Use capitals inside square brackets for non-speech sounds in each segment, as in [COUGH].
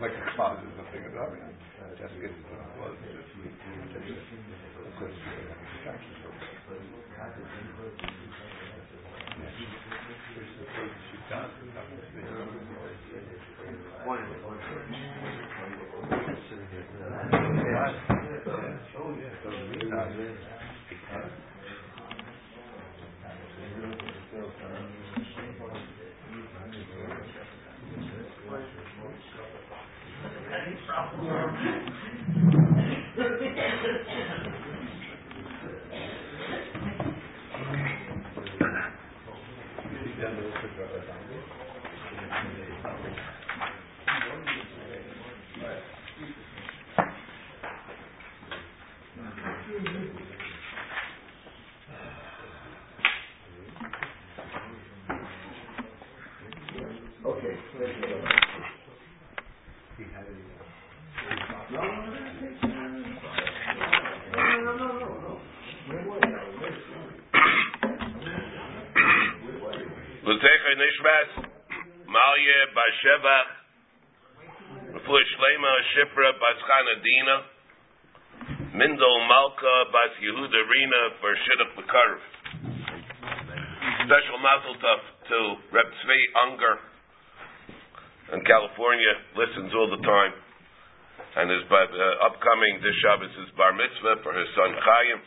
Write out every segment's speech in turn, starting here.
like a closet or something. I mean, the closet. Of course, they have a distraction. She does. Okay. L'techa nishmas, Malye Bashevach, Refuah Shlema Shipra Bas Chanadina, Mindel Malka Bas Yehuda Rina for Shidduch. Special mazel tov to Reb Tzvi Unger in California, listens all the time. And his uh, upcoming this Shabbos is bar mitzvah for his son Chaim.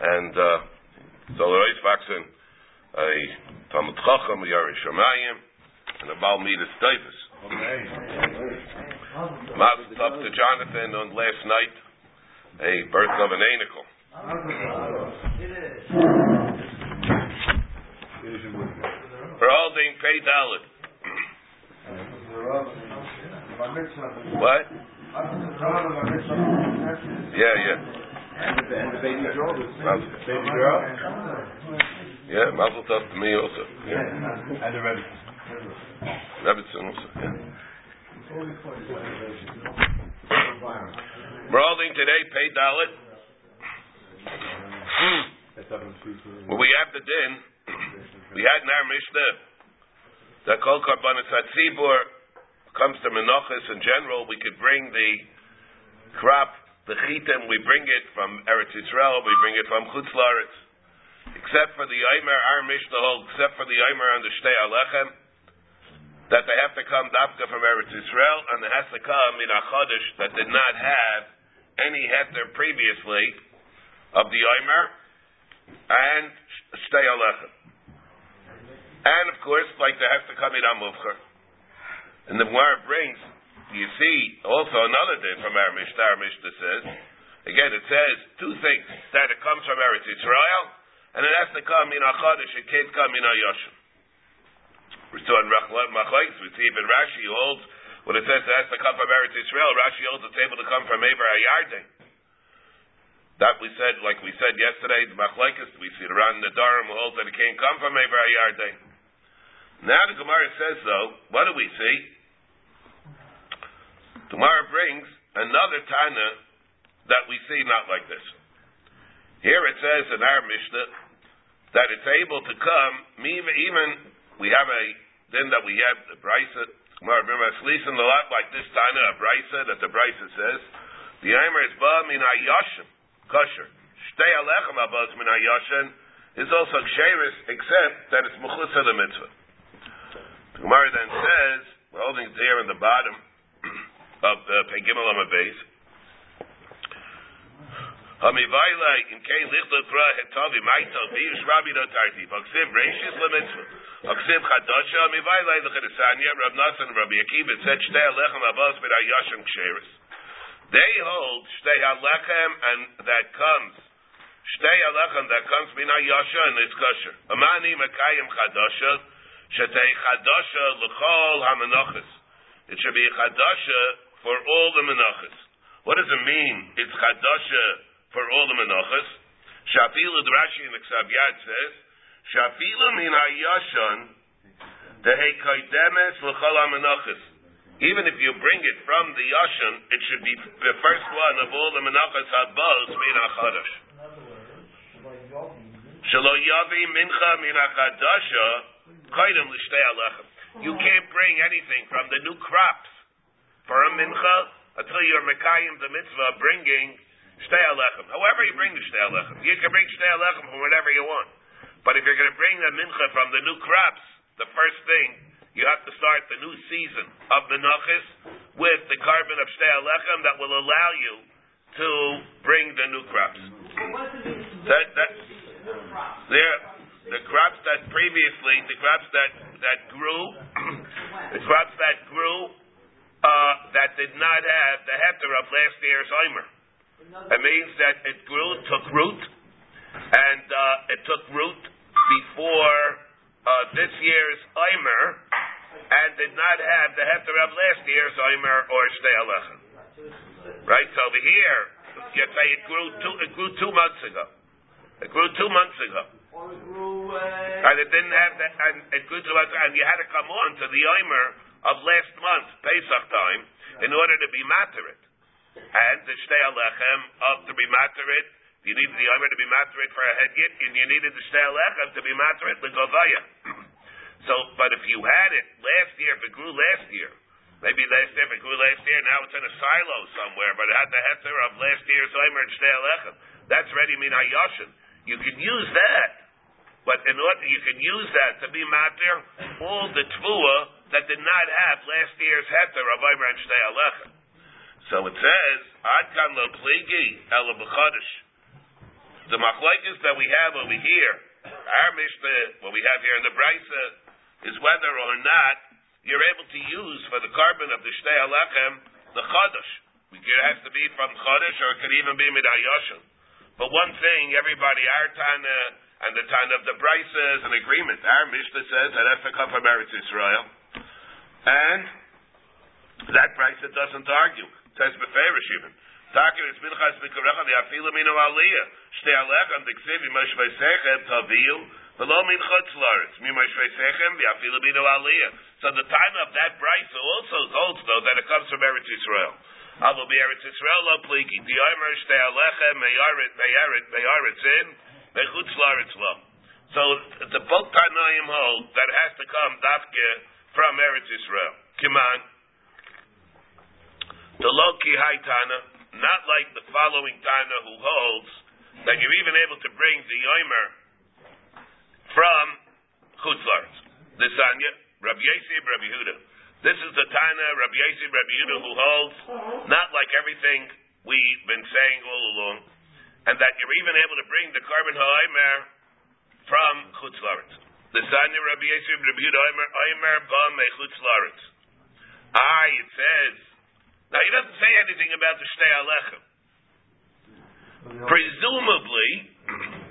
And uh, so Rois a Talmud Chacham, Yari Shemayim, and a Baal Midas Davis. Mazel tov to Jonathan on last night, a birth of an anicle. For holding pay Dalit. What? Yeah, yeah. And the baby girl baby girl. Yeah, Mazel tov to me also. Yeah. And the Rebbe. Rebbitzin also. Yeah. We're holding today pay Dalit. When we have the din, we had in our Mishnah that Kol Karbanis Hatzibur comes to Menachas in general, we could bring the crop, the chitim, we bring it from Eretz Yisrael, we bring it from Chutz Laretz. Except for the Eimer, our Mishnah holds, except for the Eimer on the Shtei Alechem, that they have to come dafka from Eretz Yisrael, and it has to come in a Chodesh that did not have any heter previously of the Eimer, and Shtei Alechem. And of course, like they have to come in Amuvcher. And the Gemara brings, you see, also another din from our Mishnah. Our Mishnah says, again, it says two things: that it comes from Eretz Yisrael, and it has to come in Achadish. It can't come in Ayoshim. We saw in Machlekes, we see even Rashi holds when it says it has to come from Eretz Yisrael. Rashi holds it's able to come from Eber Ayarden. That we said, like we said yesterday, the Machlekes, we see around the Durham holds that it can't come from Eber Ayarden. Now the Gemara says though, what do we see? The Gemara brings another Tana that we see not like this. Here it says in our Mishnah that it's able to come, even we have a then that we have the Brisa, remember in the lot like this Tana, a Brisa that the Brisa says, the Aimer is ba min ayashim, kosher. Shtei alechem abaz min ayashim is also ksheris, except that it's mechutz the mitzvah. The Gemara then says, we're holding it here in the bottom [CLEARS THROAT] of the Pegimel Amabez. In Maitel Viush Rabbi No Tarti. Rabbi Shtei Ksheris They hold Shtei Alechem and that comes. Shtei Alechem that comes Min Ayasha and it's kosher. Amani Mekayim Chadasha Shetei Chadasha L'chol HaMenochis it should be chadasha for all the menachas. What does it mean? It's chadasha for all the menachas. Shafilu, the Rashi in the Ksav Yad says, Shafilu min hayashan dehekaidemes l'chol menachas. Even if you bring it from the yashan, it should be the first one of all the menachas habos min hachadash. Shelo yavi mincha min hachadasha kaidem l'shtei alechem. You can't bring anything from the new crops for a mincha until you're mekayim the mitzvah bringing shtei alechem. However you bring the shtei alechem, you can bring shtei alechem from whatever you want. But if you're going to bring the mincha from the new crops, the first thing you have to start the new season of the nachis with the korban of shtei alechem that will allow you to bring the new crops. That that there the crops that previously the crops that that grew [CLEARS THROAT] the crops that grew uh, that did not have the heter of last year's Eimer. It means that it grew, took root, and uh, it took root before uh, this year's Eimer, and did not have the heter of last year's Eimer or Shtei Alechem. Right? So over here, you say it grew two, it grew two months ago. It grew two months ago. And it didn't have that, and it grew two months, and you had to come on to the Eimer of last month, Pesach time, in order to be materit. And the Shtei Alechem of to be materit, you needed the Omer to be materit for a headgit, and you needed the Shtei Alechem to be materit legovaya. [CLEARS THROAT] so, but if you had it last year, if it grew last year, maybe last year, if it grew last year, now it's in a silo somewhere, but it had the heter of last year's Omer and Shtei Alechem. That's ready min hayoshin. You can use that, but in order you can use that to be matir all the tvua that did not have last year's heter of Omer and Shtei Alechem. So it says, Ad kan lo pligi ela b'chodesh. The machlekes that we have over here, our mishnah, what we have here in the brisa, is whether or not you're able to use for the korban of the shtei alechem the chodesh. It has to be from chodesh, or it could even be midayoshin. But one thing, everybody, our tana and the tana of the brisa is an agreement. Our mishnah says that has to come from Eretz Israel, and that brisa doesn't argue says b'karecha the. So the time of that brisa also holds though that it comes from Eretz Yisrael. Avo be Eretz Yisrael lo pliki. The omer shtei alechem meyaret meyaret meyaretz in mechutz laretz lo. So the both Tanaim hold that has to come dafke from Eretz Yisrael. Kiman. The Loki High Tana, not like the following Tana who holds that you're even able to bring the Yomer from Chutzlars. the Sanya, Rabbi Yosef, Rabbi Huda. This is the Tana, Rabbi Yosef, Rabbi Huda, who holds not like everything we've been saying all along, and that you're even able to bring the korban ha'omer from Chutzlars. The Sanya, Rabbi Yosef, Rabbi Huda, Omer ba me Chutzlars. Ah, it says now he doesn't say anything about the Shtei Alechem. Presumably,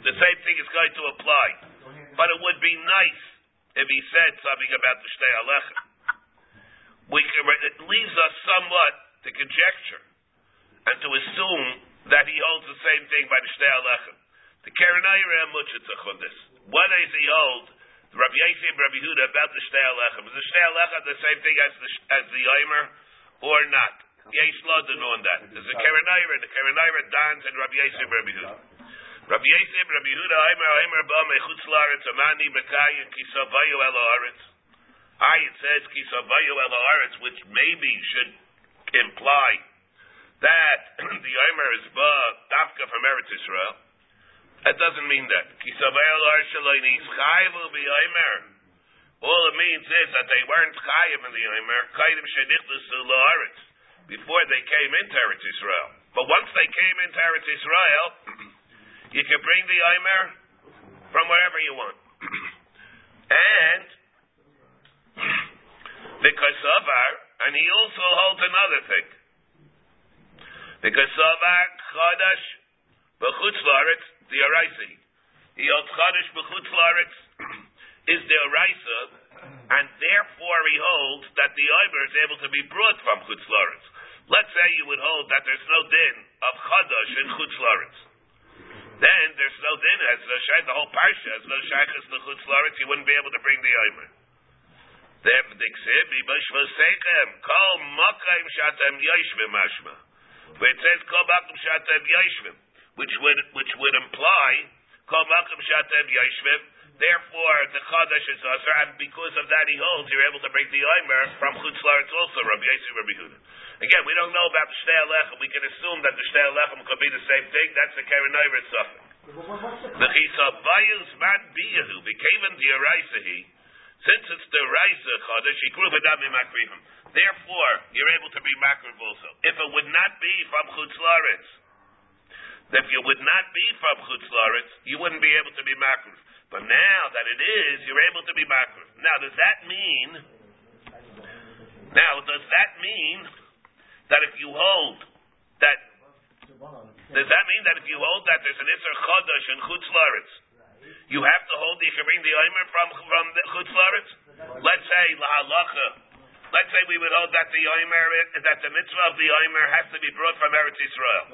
the same thing is going to apply. But it would be nice if he said something about the Shtei Alechem. We can, it leaves us somewhat to conjecture and to assume that he holds the same thing by the Shtei Alechem. The Kerenayra Muchitzach on this. What does he hold? Rabbi Yosef, Rabbi Huda about the Shtei Alechem. Is the Shtei Alechem the same thing as the as the Yomer or not? Yesh Lodin on that. There's a Kerenayra, the Kerenayra Dans and Rabbi Yosef, Rabbi Huda. Rabbi Yosef, Rabbi Huda, Aimer, Aimer, Ba, Mechutz Laretz, Amani, Bekayin, Kisavayu, El Haaretz. I, it says Kisavayu, El Haaretz, which maybe should imply that [CLEARS THROAT] the Aimer is Ba, Dafka from Eretz Israel. That doesn't mean that. Kisavayu, El Haaretz, Shaloinis, Chayiv will be Aimer. All it means is that they weren't Chayiv in the Aimer, Chayiv Shedichtus, Haaretz before they came into Eretz Israel. But once they came into Eretz Israel, [CLEARS THROAT] you can bring the Aimer from wherever you want. [CLEARS THROAT] and [CLEARS THROAT] because Savar, and he also holds another thing. Because Savar, Chadash, Bechutz Laretz, the Araisi. He holds Chadash, Bechutz Laretz, is the Araisa and therefore he holds that the Omer is able to be brought from Chutz Laretz. Let's say you would hold that there's no din of Chadash in Chutz. Then there's no din, as no shayk, the whole parsha has no shaykhs to Chutz Laretz, you wouldn't be able to bring the Omer. Then diksib, ibashvosechem, kol makayim shatem mashma. Where it says kol makom shatem yoshvim, which would, which would imply kol makom shatem yoshvim, Therefore, the Chadash is Asr, and because of that he holds, you're able to bring the Omer from Chutz also, Rabbi Yossi, Rabbi Huda. Again, we don't know about the Shtei Alechem. We can assume that the Shtei Alechem could be the same thing. That's the Karen suffix. The Chisa Bayus Man Biyahu became in the Araisahi. Since it's the Raisa Chadash, he grew Vadami Makrivim. Therefore, you're able to be Makriv also. If it would not be from Chutz Laretz, if you would not be from Chutz Laretz, you wouldn't be able to be Makriv. But now that it is, you're able to be makriv. Now, does that mean? Now, does that mean that if you hold that? Does that mean that if you hold that there's an iser chodesh and chutz laretz, you have to hold can bring the omer from from the chutz laretz? Let's say la halacha. Let's say we would hold that the omer that the mitzvah of the omer has to be brought from Eretz Yisrael.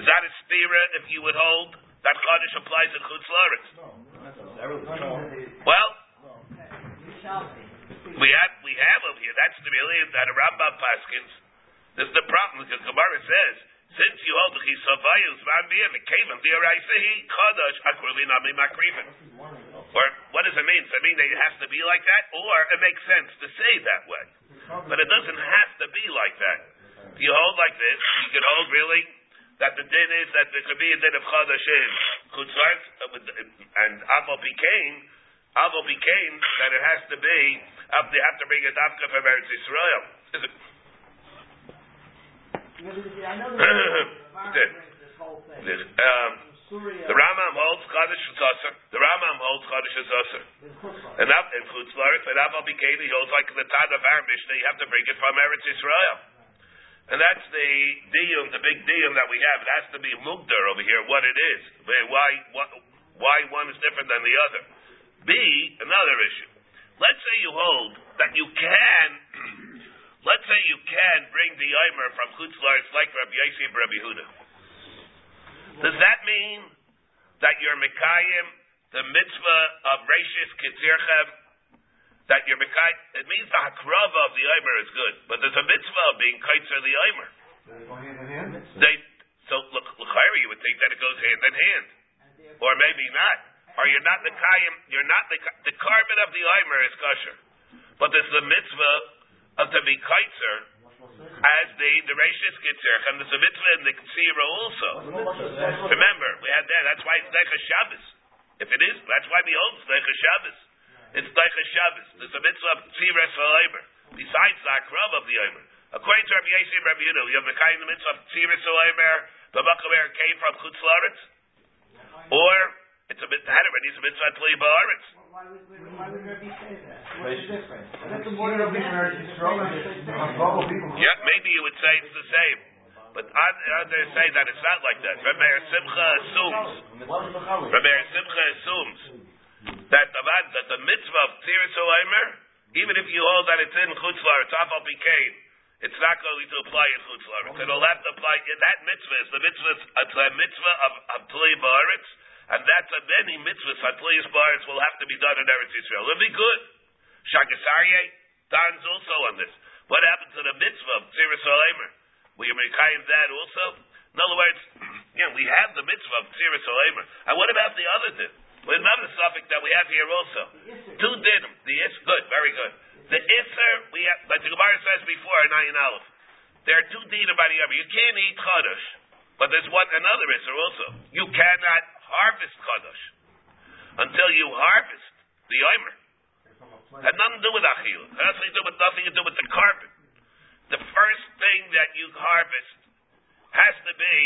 Is that a stira if you would hold that chodesh applies in chutz laretz? Well, we have we have over here. That's the belief that a Rambam paskins. This is the problem because Gemara says since you hold the chisavayus v'ambiyah mekevim diaraisehi chadash akurli nami makrivim. Or what does it mean? Does it mean that it has to be like that, or it makes sense to say that way? But it doesn't have to be like that. If you hold like this, you can hold really that the din is that there could be a din of chadash in chutzars, and Avo became Avo became that it has to be they have to bring a davka from Eretz Yisrael. Um, the Rambam holds Kaddish is Asr. The Rambam holds Kaddish is Asr. And that in Chutz Laretz, and became he holds like the Tad of our Mishnah. You have to bring it from Eretz Yisrael. And that's the deal, the big deal that we have. It has to be mugdar over here, what it is. Why, why, why one is different than the other. B, another issue. Let's say you hold that you can, let's say you can bring the Eimer from Chutz Laretz like Rabbi and Rabbi Huda. Does that mean that you're Mekayim, the mitzvah of Rashis Kitzirchev, that you're Mekayim, it means the Hakrava of the Eimer is good, but there's a mitzvah of being Kaitzer the Eimer. They, so, look, L'chaira, you would think that it goes hand in hand. Or maybe not. Or you're not the Kayim, you're not the, the korban of the Eimer is kosher. But there's the mitzvah to be Kaitzer, as the the Rashis Kitzir, and there's a mitzvah in the Ksira also. Remember, we had that. That's why it's Deicha Shabbos. If it is, that's why we hold Deicha Shabbos. It's Deicha Shabbos. There's a mitzvah of Ksira Eimer. Besides the Akrav of the Eimer. According to Rabbi Yossi and Rabbi Yehuda, you have the kind of mitzvah of Ksira Eimer. The Makaber came from Chutz Laretz, or it's a mitzvah. Already it's a mitzvah to leave. Why would, why would Rabbi say that? What's the difference? That's the morning of the American struggle. Yeah, maybe you would say it's the same. But others say that it's not like that. Rabbi Simcha assumes. Rabbi Simcha assumes that the that the mitzvah of Tziris Oimer, even if you hold that it's in Chutz Laretz, Afal Pikein, it's not going to apply in Chutz Laretz. It'll have to apply. That mitzvah is the mitzvah. It's a mitzvah of of Tlei Baaretz, and that's a many mitzvahs. Tlei Baaretz will have to be done in Eretz Yisrael. It'll be good. Shaagas Aryeh, Don's also on this. What happened to the mitzvah of Tziris Oimer? Will you make that also? In other words, [CLEARS THROAT] yeah, we have the mitzvah of Tziris Oimer. And what about the other din? Well, another suffix that we have here also. Two dinim. The is good, very good. The iser we have, like the Gemara says before in Ayin Aleph. There are two dinim about the other. You can't eat chadash, but there's one another iser also. You cannot harvest chadash until you harvest the oimer. Had nothing to do with achil. It has to do with nothing to do with the korban. The first thing that you harvest has to be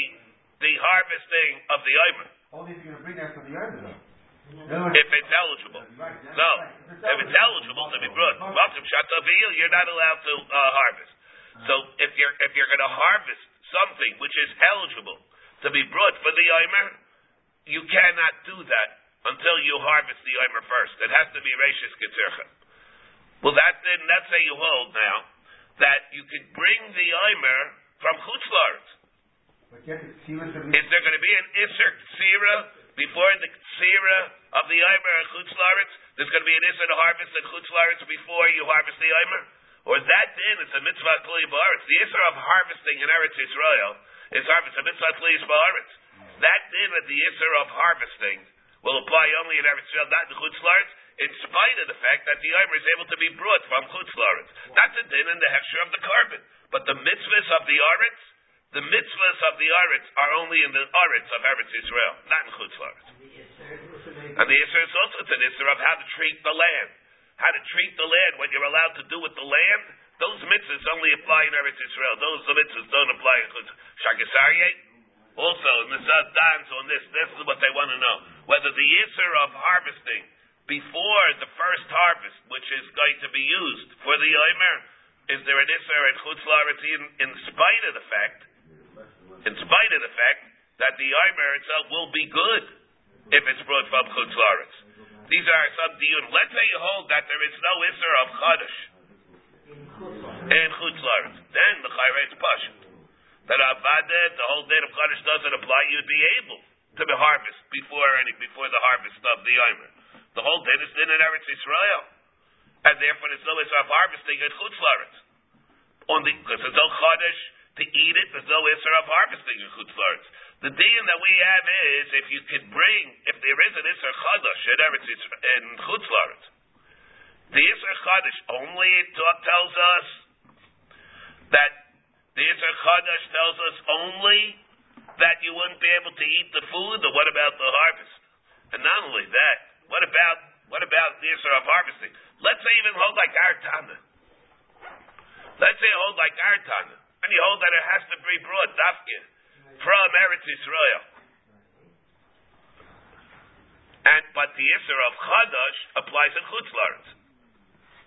the harvesting of the oimer. Only if you're going to bring that the Yarden, though. If it's eligible. No. If it's eligible to be brought. Welcome, Shatavil, you're not allowed to uh, harvest. So if you're if you're going to harvest something which is eligible to be brought for the Omer, you cannot do that until you harvest the Omer first. It has to be Rashis Ketzircha. Well, that then, let's say you hold now that you could bring the Eimer from Chutzlaritz. But yet the Ksira Is there going to be an Isser Ksira before the Ksira of the Eimer in Chutzlaritz? There's going to be an Isser to harvest in Chutzlaritz before you harvest the Eimer? Or is that then, it's a mitzvah Tli Ba'aretz. The Isser of harvesting in Eretz Yisrael is harvest, a mitzvah Tli Ba'aretz. That din of the Isser of harvesting will apply only in Eretz Yisrael, not in Chutzlaritz, in spite of the fact that the Eimer is able to be brought from Chutzlaritz. Not the din in the Hechsher of the korban, but the mitzvahs of the Aretz, the mitzvahs of the Aretz are only in the Aretz of Eretz Yisrael, not in Chutzlaritz. And the Isser is also it's an of how to treat the land. How to treat the land, what you're allowed to do with the land, those mitzvahs only apply in Eretz Yisrael. Those mitzvahs don't apply in. Shaagas Aryeh, also, Nizad Dans on this, this is what they want to know. Whether the Isser of harvesting before the first harvest, which is going to be used for the Yomer, is there an Isser in Chutzlaritz in, in spite of the fact, in spite of the fact that the Yomer itself will be good if it's brought from Chutzlaritz. These are some diyun. Let's say you hold that there is no Isser of Chodesh in Chutzlaritz. Then the Chayra is Pashut. That Avada, the whole date of Chodesh doesn't apply, you'd be able to be harvest before any, before the harvest of the Yomer. The whole date is in Eretz Israel. And therefore there's no Isser of harvesting in the, because there's no Chodesh to eat it, there's no Isser of harvesting in Chutzlaritz. The diyan that we have is if you could bring, if there is an Isser Chodesh in Eretz in Chutzlaritz, the Isser Chodesh only tells us that the Isser Chodesh tells us only that you wouldn't be able to eat the food, or what about the harvest? And not only that, what about what about the Isser of harvesting? Let's say even hold like our Tana. Let's say hold like our Tana, and you hold that it has to be brought dafkin from Eretz Yisrael. And but the Isser of Chadash applies in Chutzlaritz.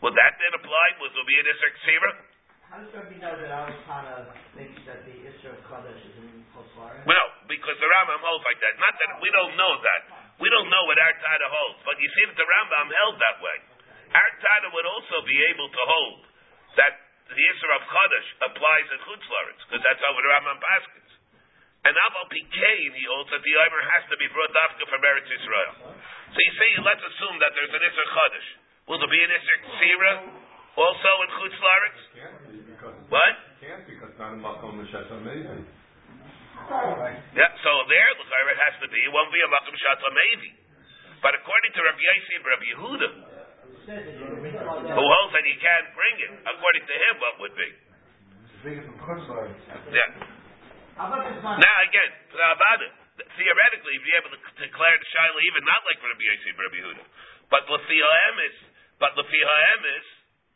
Will that then apply? Would there be an Isser Ksira? How does Rabbi know that our Tana thinks that the Isra of Kadosh is in Choslar? Well, because the Rambam holds like that. Not that we don't know that. We don't know what our Tana holds, but you see that the Rambam held that way. Our Tana would also be able to hold that the Isra of Chadash applies in Chutzlaritz, because that's how the Rambam baskets. And Aval Pikain, he holds that the Omer has to be brought after from Eretz Israel. So you say, let's assume that there's an Isra Chadash. Will there be an Isra Ksira also in Chutzlaritz? Can't because it's What? can't because it's not a makom l'shes amazing. Yeah, so there, the it has to be. It won't be a makom shata maybe. But according to Rabbi Yossi and Rabbi Yehuda, says that you can bring who holds that he can't bring it, according to him, what would be? Bring it from Chutzlaritz. Yeah. How about this one? Now again. Theoretically, you'd be able to declare the shaila even not like Rabbi Yossi Rabbi Yehuda, but lefihaemis, but lefihaemis,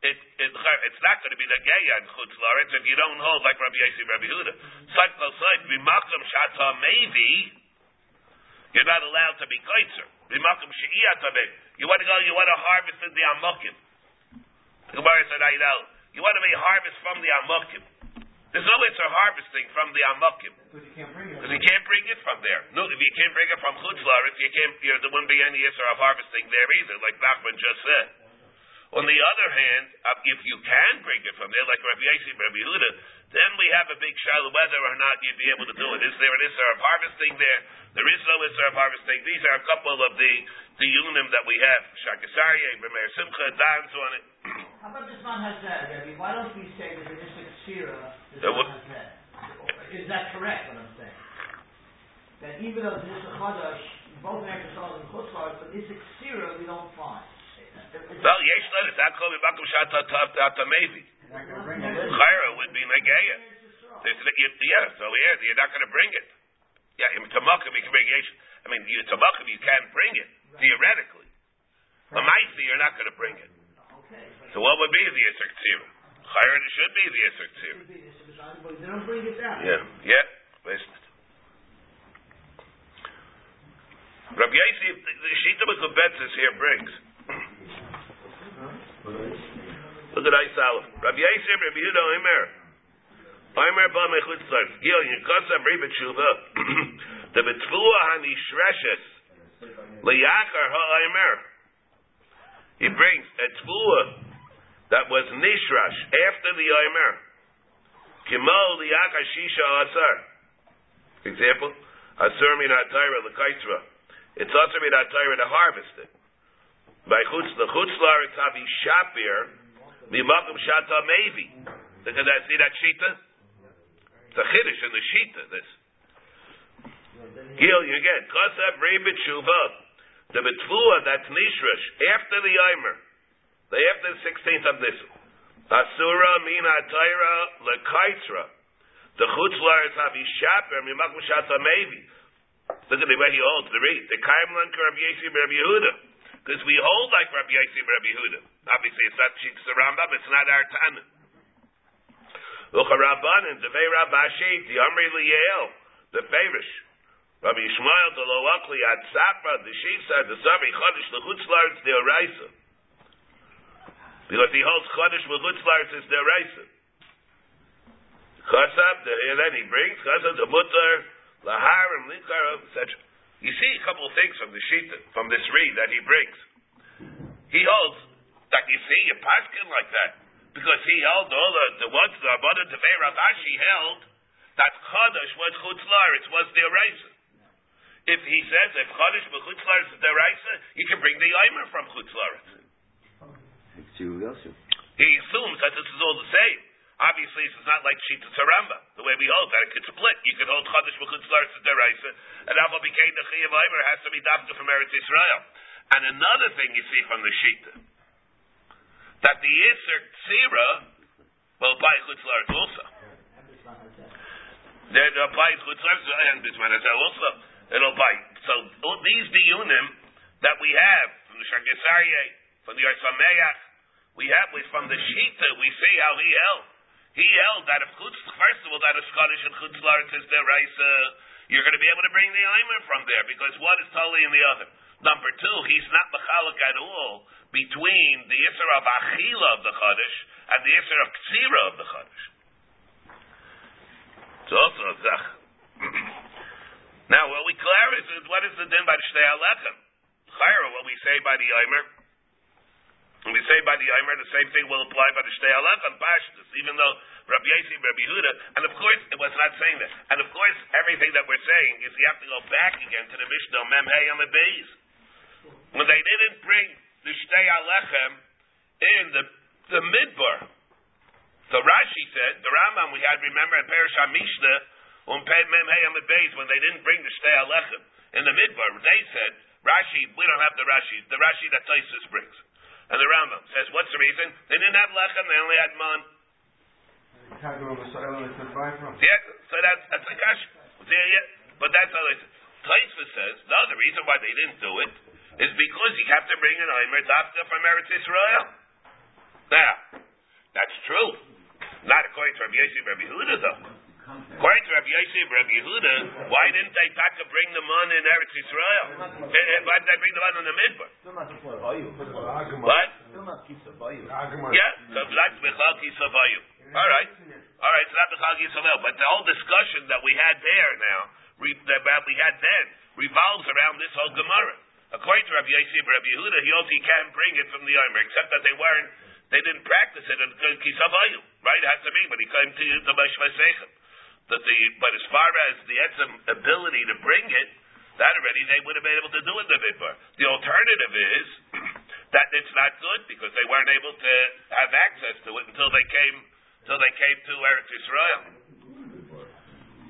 it, it it's not going to be the geya in chutz laretz if you don't hold like Rabbi Yossi Rabbi Yehuda. Side by side, b'makom shata maybe you're not allowed to be kaitzer. B'makom You want to go, you want to harvest in the amokim. The Gemara said, I know. You want to be harvest from the amokim. There's no way to harvesting from the amokim. Because you can't bring it. Because you can't bring it from there. No, if you can't bring it from Chutz Laretz, you can't. You know, there wouldn't be any issue of harvesting there either, like Nachman just said. On the other hand, uh, if you can bring it from there, like Rabbi Yossi, Rabbi Yehuda, then we have a big shadow whether or not you'd be able to do it. Is there an issue of harvesting there? There is no issue of harvesting. These are a couple of the the unim that we have. Shaagas Aryeh, Remeir Simcha, Dans on it. [CLEARS THROAT] How about this one has that, Rabbi? Why don't we say that the Isra Ksira this That one would- has that? Is that correct, what I'm saying? That even though the Isra Chadash, both Eretz Yisrael and Chutzlar, but Isra Ksira we don't find. Well, yesh let it. That called Makom Shata Tata Maybe. Chayra would be Negeya. There's, you- yeah, so yeah, you're not going to bring it. Yeah, in Tamakim you can bring yesh. I mean, you Tamakim you can bring it theoretically. The Maisi you're not going to bring it. So what would be the Yisr Tzira? Chayra should be the Yisr the they down. Yeah, yeah. Listen. Rabbi Yossi, the the Shita Mekubetzis here brings. Look at Isal. Rabbi Yossi, Rabbi Yehuda Omer. Omer ba mechutz tzarf. Gil, yikosam ribet shuva. The betvua hanishreshes. Liyakar ha-omer. He brings a tvua that was nishrash after the Omer. Kimol liyakashisha asar. Example, asur min lekaitra. It's asur min atayra to harvest it. By chutz the chutzlar it's havi shapir mimakum shata. Look at that. See that shita? It's a chiddush in the shita. This. Gil, you get kosav rebit shuva. The betvua that's nishrash after the Omer. The after the sixteenth of this. Asura min atayra lekaitra. The chutzlar is havi shaper mimakum shata mevi. Look at the way he holds the read. The kaimlan Rabbi Yesi Rabbi Yehuda. Because we hold like Rabbi Yesi Rabbi Yehuda. Obviously, it's not Shitz Rambam. It's not our Tana. Ucharabanan, the Vei Rabashi, the Amri Liel, the Farish. Rabbi Yishmael, the Loakli, Ad Sapra, the Shisa, the Sami Chodesh, the Chutzlar, the Oraisa. Because he holds Chodesh with Chutzlar, it's the Oraisa. Chasab, the, and then he brings Chasab, the Mutter, Laharim, Likar, etc. You see a couple of things from the Shita, from this read that he brings. He holds that you see a paskin like that. Because he held all the, the ones, the Abada Tevei Ravashi held that Chodesh was Chutzlaritz, was the Eraser. If he says if Chodesh was Chutzlaritz is the Eraser, you can bring the Eimer from Chutzlaritz. He assumes that this is all the same. Obviously, it's not like Shita Taramba, the way we hold that it could split. You could hold Chodesh is the Eraser, and Alpha became the Chiyav Eimer has to be adopted from Eretz Israel. And another thing you see from the Shita, that the Yisr Tzira will apply Chutzlaritz also. Then it applies Chutzlaritz and Bisman also. It'll apply. So all these diyunim that we have from the Shaagas Aryeh, from the Or Sameach, we have with from the Shita, we see how he held. He held that if Chutz, first of all, that a Scottish and Chutzlaritz is the Raisa, you're going to be able to bring the Eimer from there because one is totally in the other. Number two, he's not mechalik at all between the Isser of Achila of the Chodesh and the Isser of Ktsira of the Chodesh. It's also a Zach. now, what we clarify is what is the din by the Shtei Alechem? Chayra, what we say by the Eimer. When we say by the Eimer, the same thing will apply by the Shtei Alechem, Pashtus, even though Rabbi Yasi, Rabbi Yehuda, and of course, it was not saying that. And of course, everything that we're saying is you have to go back again to the Mishnah, Mem Yom Beis. When they didn't bring the Shtei Alechem in the, the Midbar, so Rashi said, the Rambam we had, remember, in Perish HaMishnah, um when they didn't bring the Shtei Alechem in the Midbar, they said, Rashi, we don't have the Rashi, the Rashi that Taisus brings. And the Rambam says, what's the reason? They didn't have lechem, they only had man. Yeah, so that's, that's a kash. But that's how they Taisva says, no, the reason why they didn't do it is because you have to bring an Omer Dafka from Eretz Israel. Now, that's true. Not according to Rabbi Yosef Rabbi Huda, though. According to Rabbi Yosef Rabbi Yehuda, why didn't they bring the man in Eretz Israel? Eh, eh, why did they bring the man in the Midbar? What? Yeah, so that's Bechal Kisavayu. All right. All right, so that's Bechal Kisavayu. But the whole discussion that we had there now, that we had then, revolves around this whole Gemara. According to Rabbi Yosef Rabbi Yehuda, he also can bring it from the Omer, except that they weren't, they didn't practice it in Kisavayu. Right? It has to be, but he came to the Meshvasechem that the but as far as the etzem ability to bring it, that already they would have been able to do in the midbar. The alternative is [CLEARS THROAT] that it's not good because they weren't able to have access to it until they came until they came to Eretz Israel.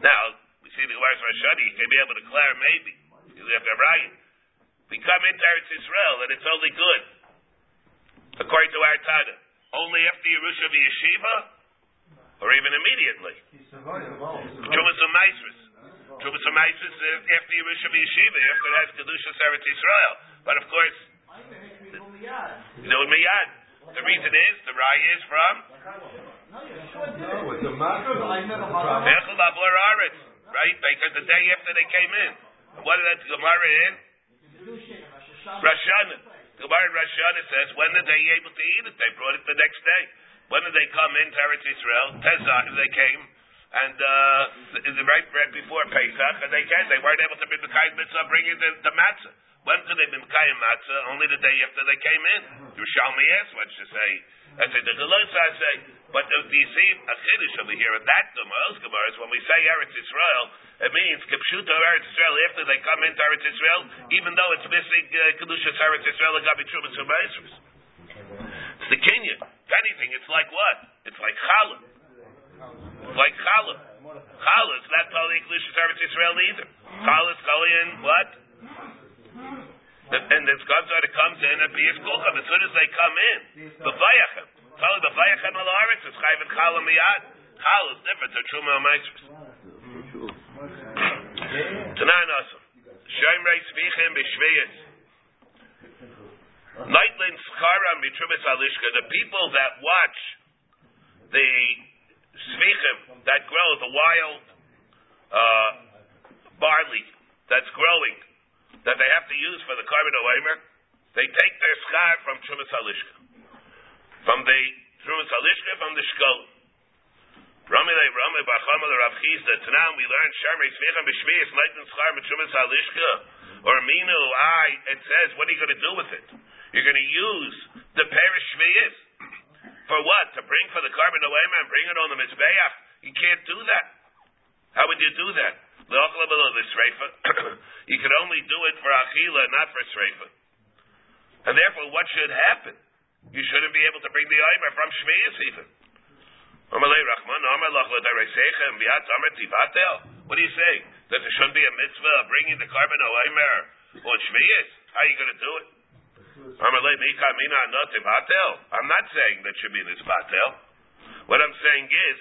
Now we see the Gemara's Rashadi, may be able to declare maybe you have to right. We come into Eretz Israel and it's only good according to our Tana. Only after Yerusha Yeshiva or even immediately. Trumas Umaisris. Trumas Umaisris after Yerusha Yeshiva, after it has Kedusha Eretz Israel. But of course, you know Miyad. The reason is, the Rai is from? No, it's a Right? Because the day after they came in. What did that Gemara in? Rashana. Gemara in Rashana says, when did they able to eat it? They brought it the next day. When did they come into Eretz Israel? Tezah, they came, and uh, the right, right before Pesach, and they came. They weren't able to bring the kind mitzvah, bringing the, the matzah. When could they be Mekayim Matzah? Only the day after they came in. Yerushalmi asked what to say. I say, the Gelosa I say, but do you see a Chiddush over here? And that Gemara's Gemara is when we say Eretz Israel, it means Kipshuta Eretz Israel after they come into Eretz Israel, even though it's missing uh, Kedushas Eretz Israel and Gabi Trumas and It's the Kenyan. If anything, it's like what? It's like Challah. It's like Challah. Challah is not totally Kedushas Eretz Israel either. Challah is Kalian, what? And, and Godzar that comes in and Piyas Kulcham, as soon as they come in, the Vayachem. Tell the Vayachem al Aretz is Chayv and Challah Miyad. Challah is different to Truma and Meitzvus. Tanan Asam. Shemrei Svichim B'Shviyas. Nightlin Scharam B'Trumas Alishka. The people that watch the Svichim that grow, the wild uh, barley that's growing, that they have to use for the korban oimer, they take their schar from Trumas Alishka. From the Trumas Alishka, from the Shkol. Ramile Rame Bachamel Rav Chisda. Tanam we learn Sharmei Svicham B'Shviyas Leitin Schar B'Trumas Alishka. Or Minu, I, it says, what are you going to do with it? You're going to use the parish Shviyas? [CLEARS THROAT] For what? To bring for the korban oimer and bring it on the Mizbeach? You can't do that. How would you do that? [COUGHS] you can only do it for achila, not for sreifa. And therefore, what should happen? You shouldn't be able to bring the oimer from shmiyas even. What do you say? That there shouldn't be a mitzvah of bringing the korban oimer on shmiyas? How are you going to do it? I'm not saying that should be this batel. What I'm saying is.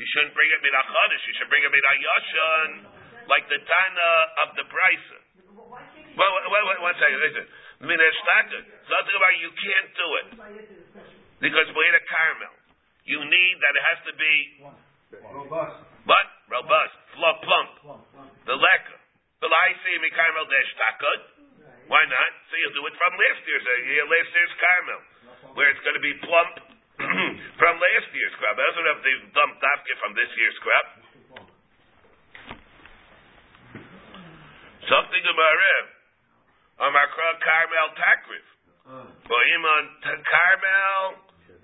You shouldn't bring it midach chodesh. You should bring it midach yashan, like the Tana of the Brisa. Well, wait, wait, one second. Listen, midach shtakut. Something about you can't do it because we had a Carmel. You need that it has to be Robust. what robust, flop, plump, the lekker. The lysim Carmel dash takut. Why not? So you'll do it from last year's uh, last year's Carmel, where it's going to be plump [CLEARS THROAT] from last year's crop. I know if they've dumped dafka from this year's crop. Something about it. Amar Carmel Takriv. Bohim on Carmel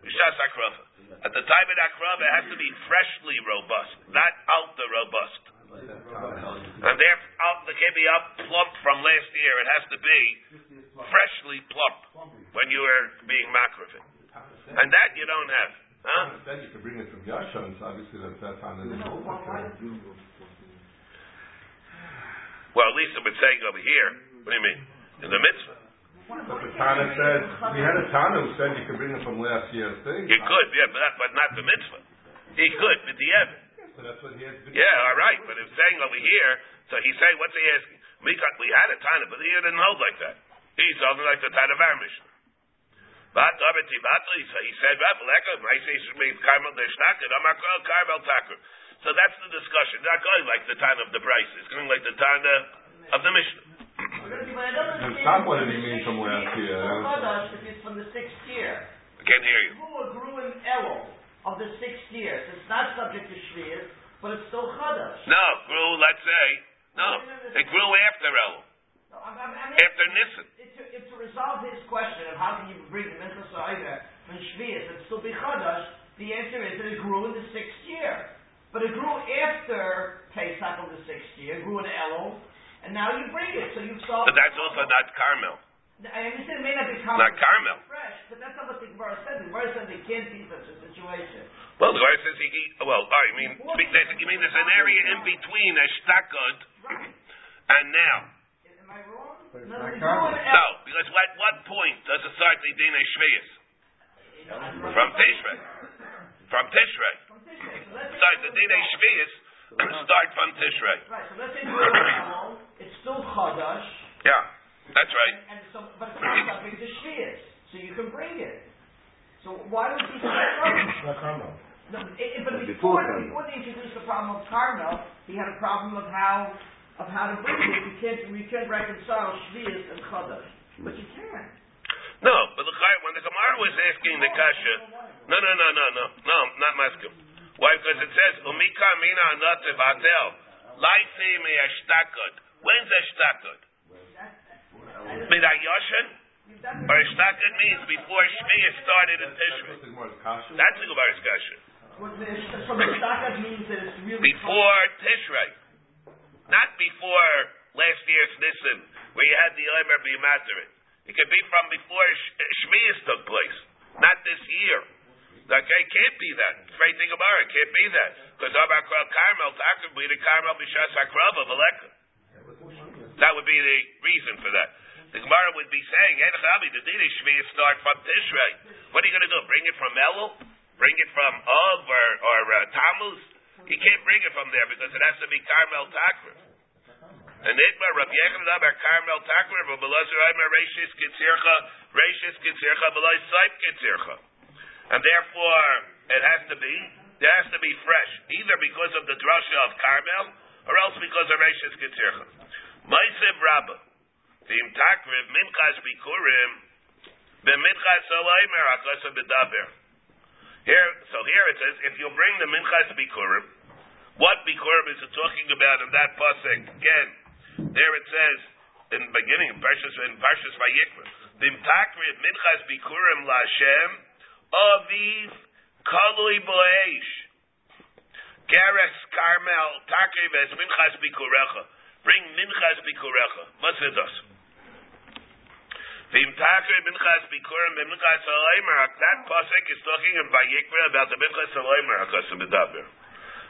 Mishas Akrafa. At the time of Akrafa, it has to be freshly robust, not alta robust. And therefore, alta can't be up plump from last year. It has to be freshly plump when you are being makrafin. And that you don't have. Huh? Then you can bring it from Yashan, so obviously that's that time that it's. Well, at least it would say over here. What do you mean? In the mitzvah. But the Tana said, we had a Tana who said you can bring it from last year's thing. You could, yeah, but, that, but not the mitzvah. He could, but the Evan. So that's what he has to. Yeah, all right, but it's saying over here, so he's saying, what's he asking? We, got, we had a Tana, but he didn't hold like that. He's holding like the Tana of our Mishnah. But so he said, my say Carmel Deshnakid, Amar Carmel Takr. So that's the discussion. Not going like the Tana of the price. It's going like the Tana uh, of the Mishnah. And stop what did he mean from last year? Chodesh if it's from the sixth year. I can't hear you. Grew grew in Elul of the sixth year. It's not subject to Shviyas, but it's still Chodesh. No, grew, let's say, no, it grew after Elul, No, I'm, I'm, I'm after. It's to, to resolve his question of how can you bring the Minchas Ha'omer from Shviyas and still be Chodesh, the answer is that it grew in the sixth year. But it grew after Pesach of the sixth year, grew in Elul, and now you bring it, so you've solved But that's also not Carmel. I understand it may not be Not Carmel. fresh, but that's not what the Gemara said. The Gemara said there can't be such a situation. Well, the Gemara says he, well, all right, you mean, you mean there's an area in between a shtakot Right. and now. Am I wrong? But it's No, not we Carmel. grew in No, because at what point does it start the Dine Shvius? From Tishrei. From Tishrei. From Tishrei. So let's say the Dine Shvius start from Tishrei. Right, so let's say grew in Elul, it's still Chadash, Yeah, that's right. and so, but it's not subject to Shvias, so you can bring it. So why would he say that? Not Carmel. No, it, it, but Before before, before they introduced the problem of Carmel, he had a problem of how of how to bring it. You can't you can't reconcile Shvias and Chadash, but you can. No, but the Chai- when the Gemara was asking the Kasha, no, no, no, no, no, no, not Maskim. Why? Because it says, Umika mina anatev atel. Laisi me ashtakot. When's ashtakot? Midayoshin, or Shtaka means before Shmiyah started in Tishrei. That's the Gemara's kasha. So the means that it's really. Before Tishrei. Not before last year's Nissen, where you had the Omer be Matarit. It could be from before Sh- Shmiyas took place. Not this year. Okay, can't be that. Straight thing about it, can't be that. Because Abar Kral Carmel, Takar be the Carmel Bishas Akrava, Veleka. That would be the reason for that. The Gemara would be saying, Hey, Chavi, the Dini Shmiyah start from Tishrei. What are you going to do? Bring it from Elul? Bring it from Av or, or uh, Tammuz? You can't bring it from there because it has to be Carmel Takar. And Itmar, Rabbi Yechon Abar Carmel Reishis Kitzircha, Kitzircha, Saip Kitzircha. And therefore, it has to be, there has to be fresh, either because of the drasha of Carmel, or else because of Reishis Kitzircha. Maisev Rabbah, the Imtakriv, Minchas Bikurim, B'minchas Olaymer, Akasa B'daber. Here, so here it says, if you bring the Minchas Bikurim, what Bikurim is talking about in that pasuk? Again, there it says, in the beginning, in Parshas, in Parshas Vayikra, B'imtakriv, Minchas Bikurim Lashem, Aviv Kalui Boeish. Gerex Carmel Takriv es Minchas Bikurecha. Bring Minchas Bikurecha. What's it does? Vim Takriv Minchas Bikurim Minchas Alaymer. That pasuk is talking in Vayikra about the Minchas Alaymer Akasim Medaber.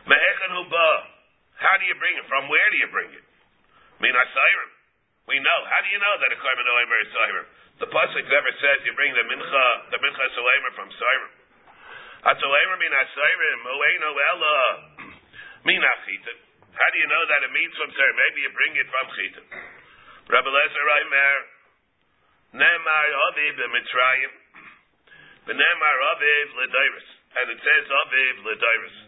How do you bring it? From where do you bring it? Min Asayrim. We know. How do you know that a Korban Alaymer is Sayrim? The pasuk never says you bring the mincha, the mincha solemer from Sirim. Atzolemer min asayrim, oeino ella min achitim. How do you know that it means from Sirim? Maybe you bring it from chitim. Rabbi Lezer Reimer, nemar aviv b'mitzrayim, v'nemar aviv l'dairis. And it says aviv l'dairis.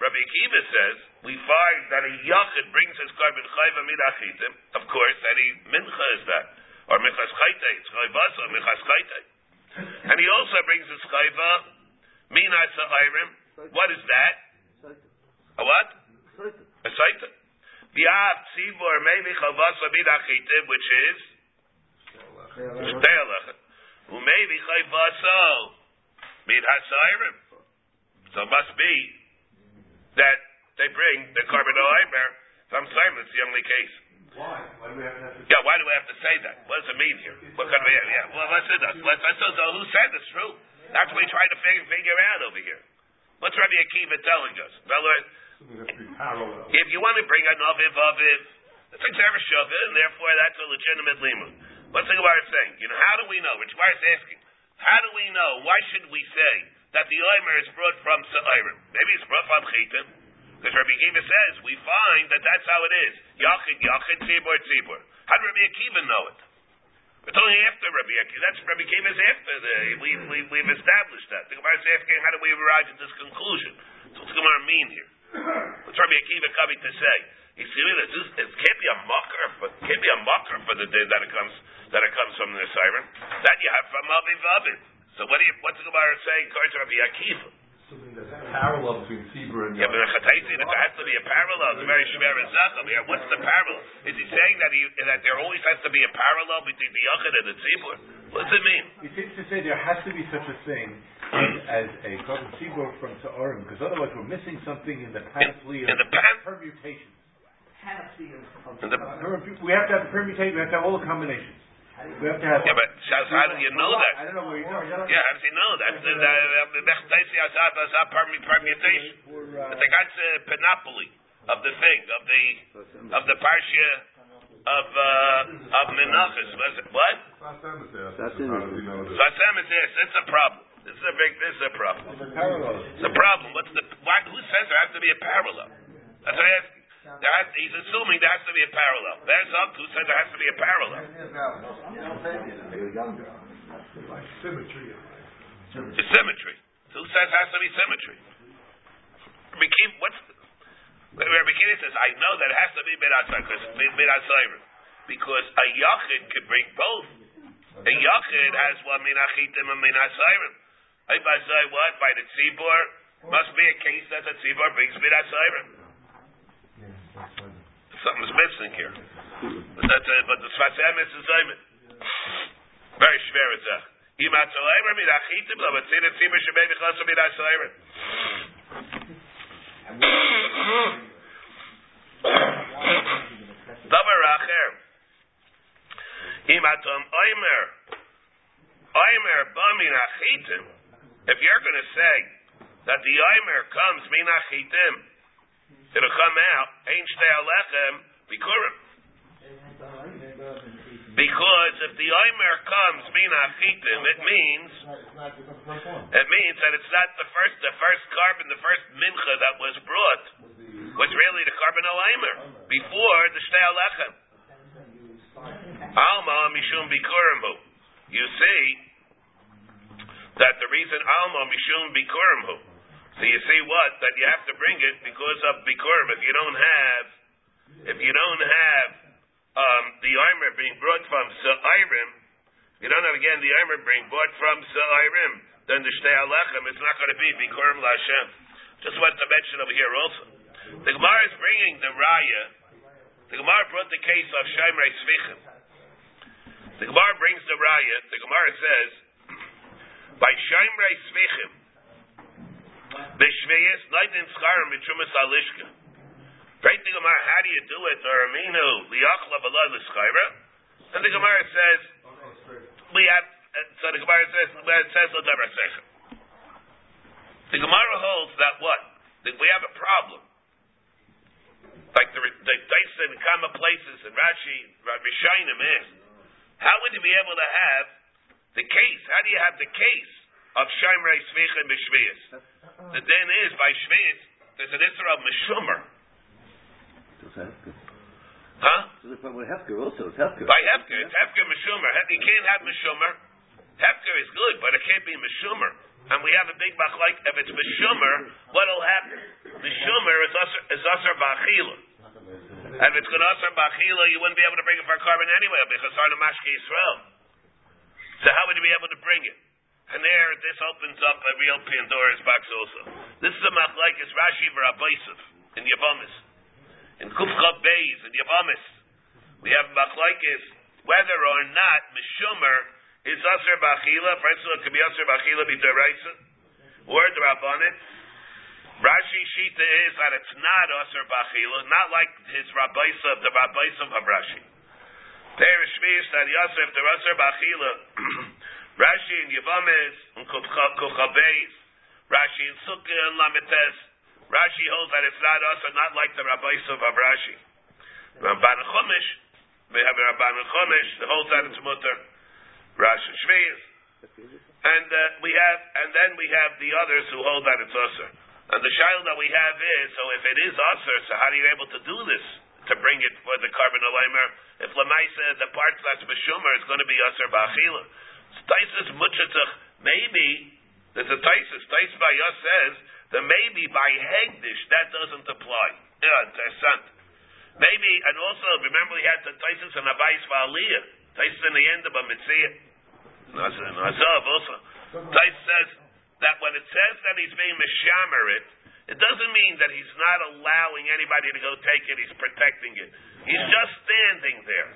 Rabbi Akiva says, we find that a Yachid brings his korban Chayva, Min Achitim. Of course, that he Mincha is that. Or Minchas Chayte, it's Chavasa, Minchas Chayte. And he also brings his chayva, mina sa'irim. What is that? A what? A saita. The av tzibur maybe chavasa midachitiv, which is shteilach. Umaybe chayvasa mid hasa'irim. So it must be that they bring the korban oimer from Simon. It's the only case. Why? Why do we have to have to Yeah, why do we have to say that? What does it mean here? What kind of yeah? Well, let's say that. Let's, let's so who said it's true? That's what we try to figure, figure out over here. What's Rabbi Akiva telling us? In other words, if you want to bring an aviv aviv, it's a Torah shava, and therefore that's a legitimate limud. What's the Gemara saying? You know, how do we know? Which Gemara is asking. How do we know? Why should we say that the oimer is brought from Sa'irim? Maybe it's brought from Chitim. Because Rabbi Akiva says, we find that that's how it is. Yachid, Yachid, Tzibur, Tzibur. How did Rabbi Akiva know it? It's only after Rabbi Akiva. That's Rabbi Akiva's after. The, we, we, we've established that. The Gemara is asking, how do we arrive at this conclusion? So what's the Gemara mean here? What's Rabbi Akiva coming to say? You see, this is, it can't be a mocker, but can't be a mocker for the day that it comes that it comes from the siren. That you have from Aviv Aviv. So what do you, what's the Gemara saying? According to Rabbi Akiva. Parallel between Tzibur and Yeah, but Chataisi, there has to be a parallel. It's very shver Zacham here. What's the parallel? Is he saying that he, that there always has to be a parallel between the Yachid and the Tzibur? What does it mean? He seems to say there has to be such a thing as, as a korban tzibur from Sa'arim, because otherwise we're missing something in the panoply In of the pan, permutations. Panoply of, of the, We have to have the permutation, we have to have all the combinations. We have to have. yeah, but Shaz, how do you know I that? don't know where you know. Yeah, how does he know that? The Mechtaisi Azab Azab permutation. We're, uh, It's a ganze panoply of the thing, of the, of the parsha of, uh, of Menachos. What? That's in So Hashem is this. It's a problem. This is a big, this is a problem. parallels. It's a problem. What's the, why, who says there has to be a parallel? That's what I ask. There has, he's assuming there has to be a parallel. There's up who says there has to be a parallel. Symmetry. The symmetry. Who says has to be symmetry? Rabbi what's says, I know that it has to be midatzayim because a yachid could bring both. A yachid has one minachitim and minatzayim. I say what by the tzibor must be a case that the tzibor brings midatzayim. Something's missing here. But that's a, but the Sfas Emes is Very schwer tzibor shebei bichlas midatzayim. Davar acher. Imatom oimer. Oimer bamin achitim. If you're going to say that the oimer comes min achitim, it'll come out. Ein shtei alechem bikurim. Because if the Omer comes min achitim, it means it means that it's not the first the first korban, the first mincha that was brought was really the korban Omer before the shtei alechem. Alma mishum bikurimhu. You see that the reason alma mishum bikurimhu. So you see what that you have to bring it because of bikurim. If you don't have, if you don't have um, the armor being brought from Sa'irim, you don't have again the armor being brought from Sa'irim, then the Shtei Alechem, it's not going to be Bikurim Lashem. Just want to mention over here also. The Gemara is bringing the Raya. The Gemara brought the case of Shaimrei Svichim. The Gemara brings the Raya. The Gemara says, by Shaimrei Svichim, Bishveyes, Neidin Scharim, Mitrumas Alishka. Great the Gemara, how do you do it? Or Aminu, liachla below the schayra. And the Gemara says, we have, so the Gemara says, it says, the Gemara holds that what? That we have a problem. Like the, the Dyson common places and Rashi, Rishainim is. How would you be able to have the case? How do you have the case of Shaimrei Svich and Bishvias? The then is, by Shvias, there's an Isra of Meshumer. Huh? So the problem with Hefker also, it's Hefker. By Hefker, it's Hefker Meshumer. You can't have Meshumer. Hefker is good, but it can't be Meshumer. And we have a big like If it's Meshumer, what'll happen? Meshumer is Usher, is usher Bachila. And if it's going to Usher Bachila, you wouldn't be able to bring it for korban anyway, because Arna Mashki Israel. So how would you be able to bring it? And there, this opens up a real Pandora's box also. This is a machlaikis Rashi V'Rabaisiv in Yavamis in Kufcha Beis in Yavamis, we have machlaikis whether or not mishumer is aser bachila. First of all, it could be aser bachila b'deraisa or drabanan. Rashi Shita is that it's not aser bachila, not like his rabbaisa, the rabbaisa of Rashi. There is shvius that Yosef the aser bachila. [CLEARS THROAT] Rashi in Yavamis in Kufcha Beis. Rashi in Sukkah and Lamites. Rashi holds that it's not us and not like the rabbis of Rashi. Ramban Chumash, we have a Ramban Chumash that holds that it's mutter. Rashi Shvius. And uh, we have, and then we have the others who hold that it's usher. And the child that we have is, so if it is usher, so how are you able to do this? To bring it for the korban alimer? If Lamaisa, the part that's Meshumer is going to be usher ba'achila. Taisus Muchatzach, maybe, there's a Taisus, Taisus by us says, then maybe by Hegdish that doesn't apply. Yeah, interessant. Maybe, and also, remember we had the Taisus and Abais Va'aliyah. Taisus in the end of a Mitzvah. Nazav also. Taisus says that when it says that he's being Mishamerit, it doesn't mean that he's not allowing anybody to go take it, he's protecting it. He's just standing there.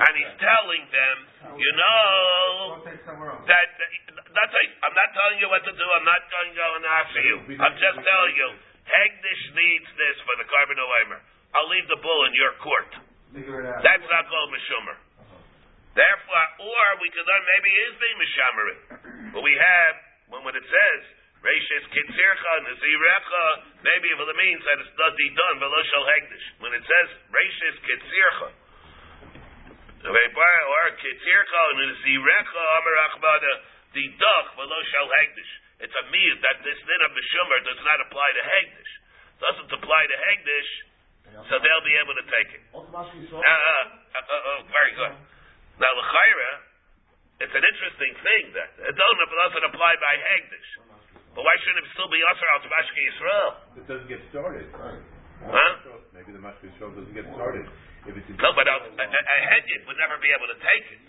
And he's telling them, you know, that, that's a, I'm not telling you what to do, I'm not going to go and after you. I'm just telling you, Hegdish needs this for the korban Oimer. I'll leave the bull in your court. That's not called Meshumer. Therefore, or we could learn maybe he is being Meshamerit. But we have, when, when it says, Reishis Kitzircha, Nazirecha, maybe it means that it's not done, Velo Shal Hegdish. When it says Reishis Kitzircha, or Kitzircha, Nazirecha, Amar Achbada, the duck Velo Shal Hegdish. It's a meal that this din of Meshumer does not apply to Hegdish. Doesn't apply to Hegdish, so they'll be able to take it. Uh, uh, uh, uh, uh, very good. Now, l'chayra, it's an interesting thing that it doesn't, doesn't apply by Hegdish. But why shouldn't it still be Asr al Mashki Yisrael? It doesn't get started. Huh? Maybe the Mashki Yisrael doesn't get started. If it's No, but uh, a, a, a Hedyot would never be able to take it.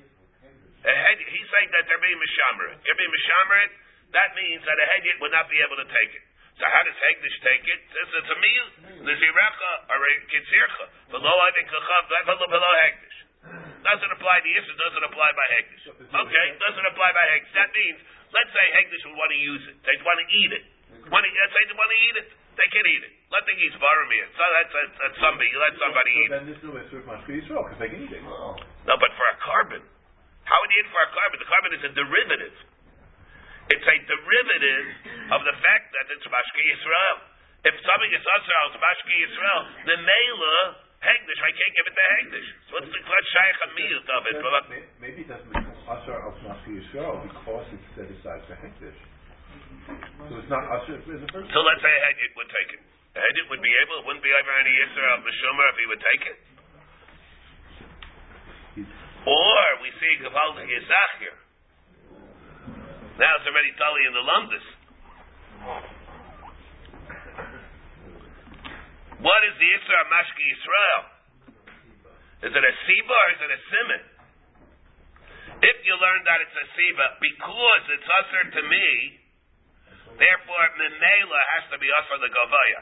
A Hedyot, he's saying that they're being Mishamrit. You're being Mishamrit, that means that a Hedyot would not be able to take it. So how does Hegdish take it? Says it's a meal, Nazirecha, or a Kitzircha. Below Adin Kachav, uh, below Hegdish. Doesn't apply, the issue doesn't apply by Hegdish. Okay, doesn't apply by Hegdish. That means, let's say Hegdish would want to use it. They'd want to eat it. Want to, let's say they want to eat it. They can eat it. Let the geese borrow me it. So that's, that's, that's somebody, let somebody eat it. then there's no Isra of Mashki Yisrael, because they can eat it. No, but for a korban. How would you eat for a korban? The korban is a derivative. It's a derivative of the fact that it's Mashki Yisrael. If something is Asr al Mashki Yisrael, the Mela, Hegdish, I can't give it to Hegdish. So what's the what's Shaykh Amiyut of it? Maybe it doesn't become Asr al Mashki Yisrael because it's set aside for Hektish. So not in the first so let's say a Hedjit would take it. A Hedjit would be able, it wouldn't be over any Yisra of if he would take it. Or we see Gavaldik Yisach here. Now it's already Tully in the Lundis. What is the Yisra of Mashki Yisrael? Is it a Siba or is it a Simon? If you learn that it's a Siba because it's usher to me, therefore Memela has to be usher the Gavaya.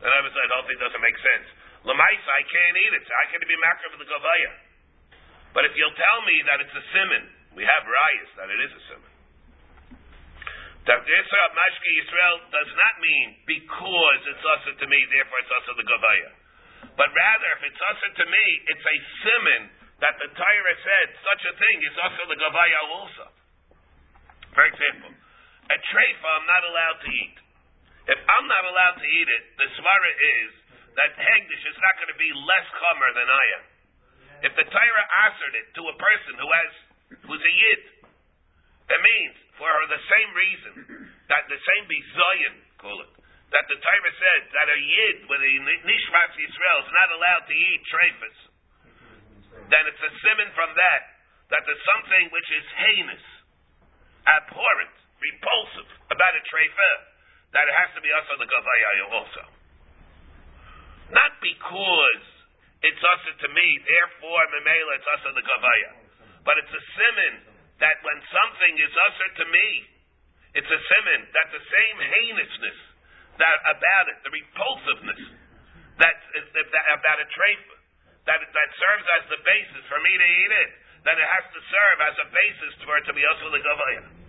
And I was like, the whole thing doesn't make sense. Lamaisa, I can't eat it, so I can't be macro for the Gavaya. But if you'll tell me that it's a Simon, we have rayas that it is a Simon. Yisra of Mashki Yisrael does not mean because it's usher to me, therefore it's usher the Gavaya. But rather, if it's usher to me, it's a simon that the Torah said such a thing is usher the Gavaya also. For example, a treifa I'm not allowed to eat. If I'm not allowed to eat it, the svara is that Hegdish is not going to be less chomer than I am. If the Torah answered it to a person who has who's a yid, it means for the same reason that the same bizayin, call it, that the Torah said that a yid with a nishmas Yisrael is not allowed to eat treifas, then it's a simon from that that there's something which is heinous, abhorrent, repulsive about a treifa that it has to be also the gavaya also. Not because it's also to me, therefore memela it's also the gavaya, but it's a simon that when something is usher to me, it's a simon that the same heinousness that about it, the repulsiveness that, that about a treifa, that that serves as the basis for me to eat it, then it has to serve as a basis for it to be also the gavaya.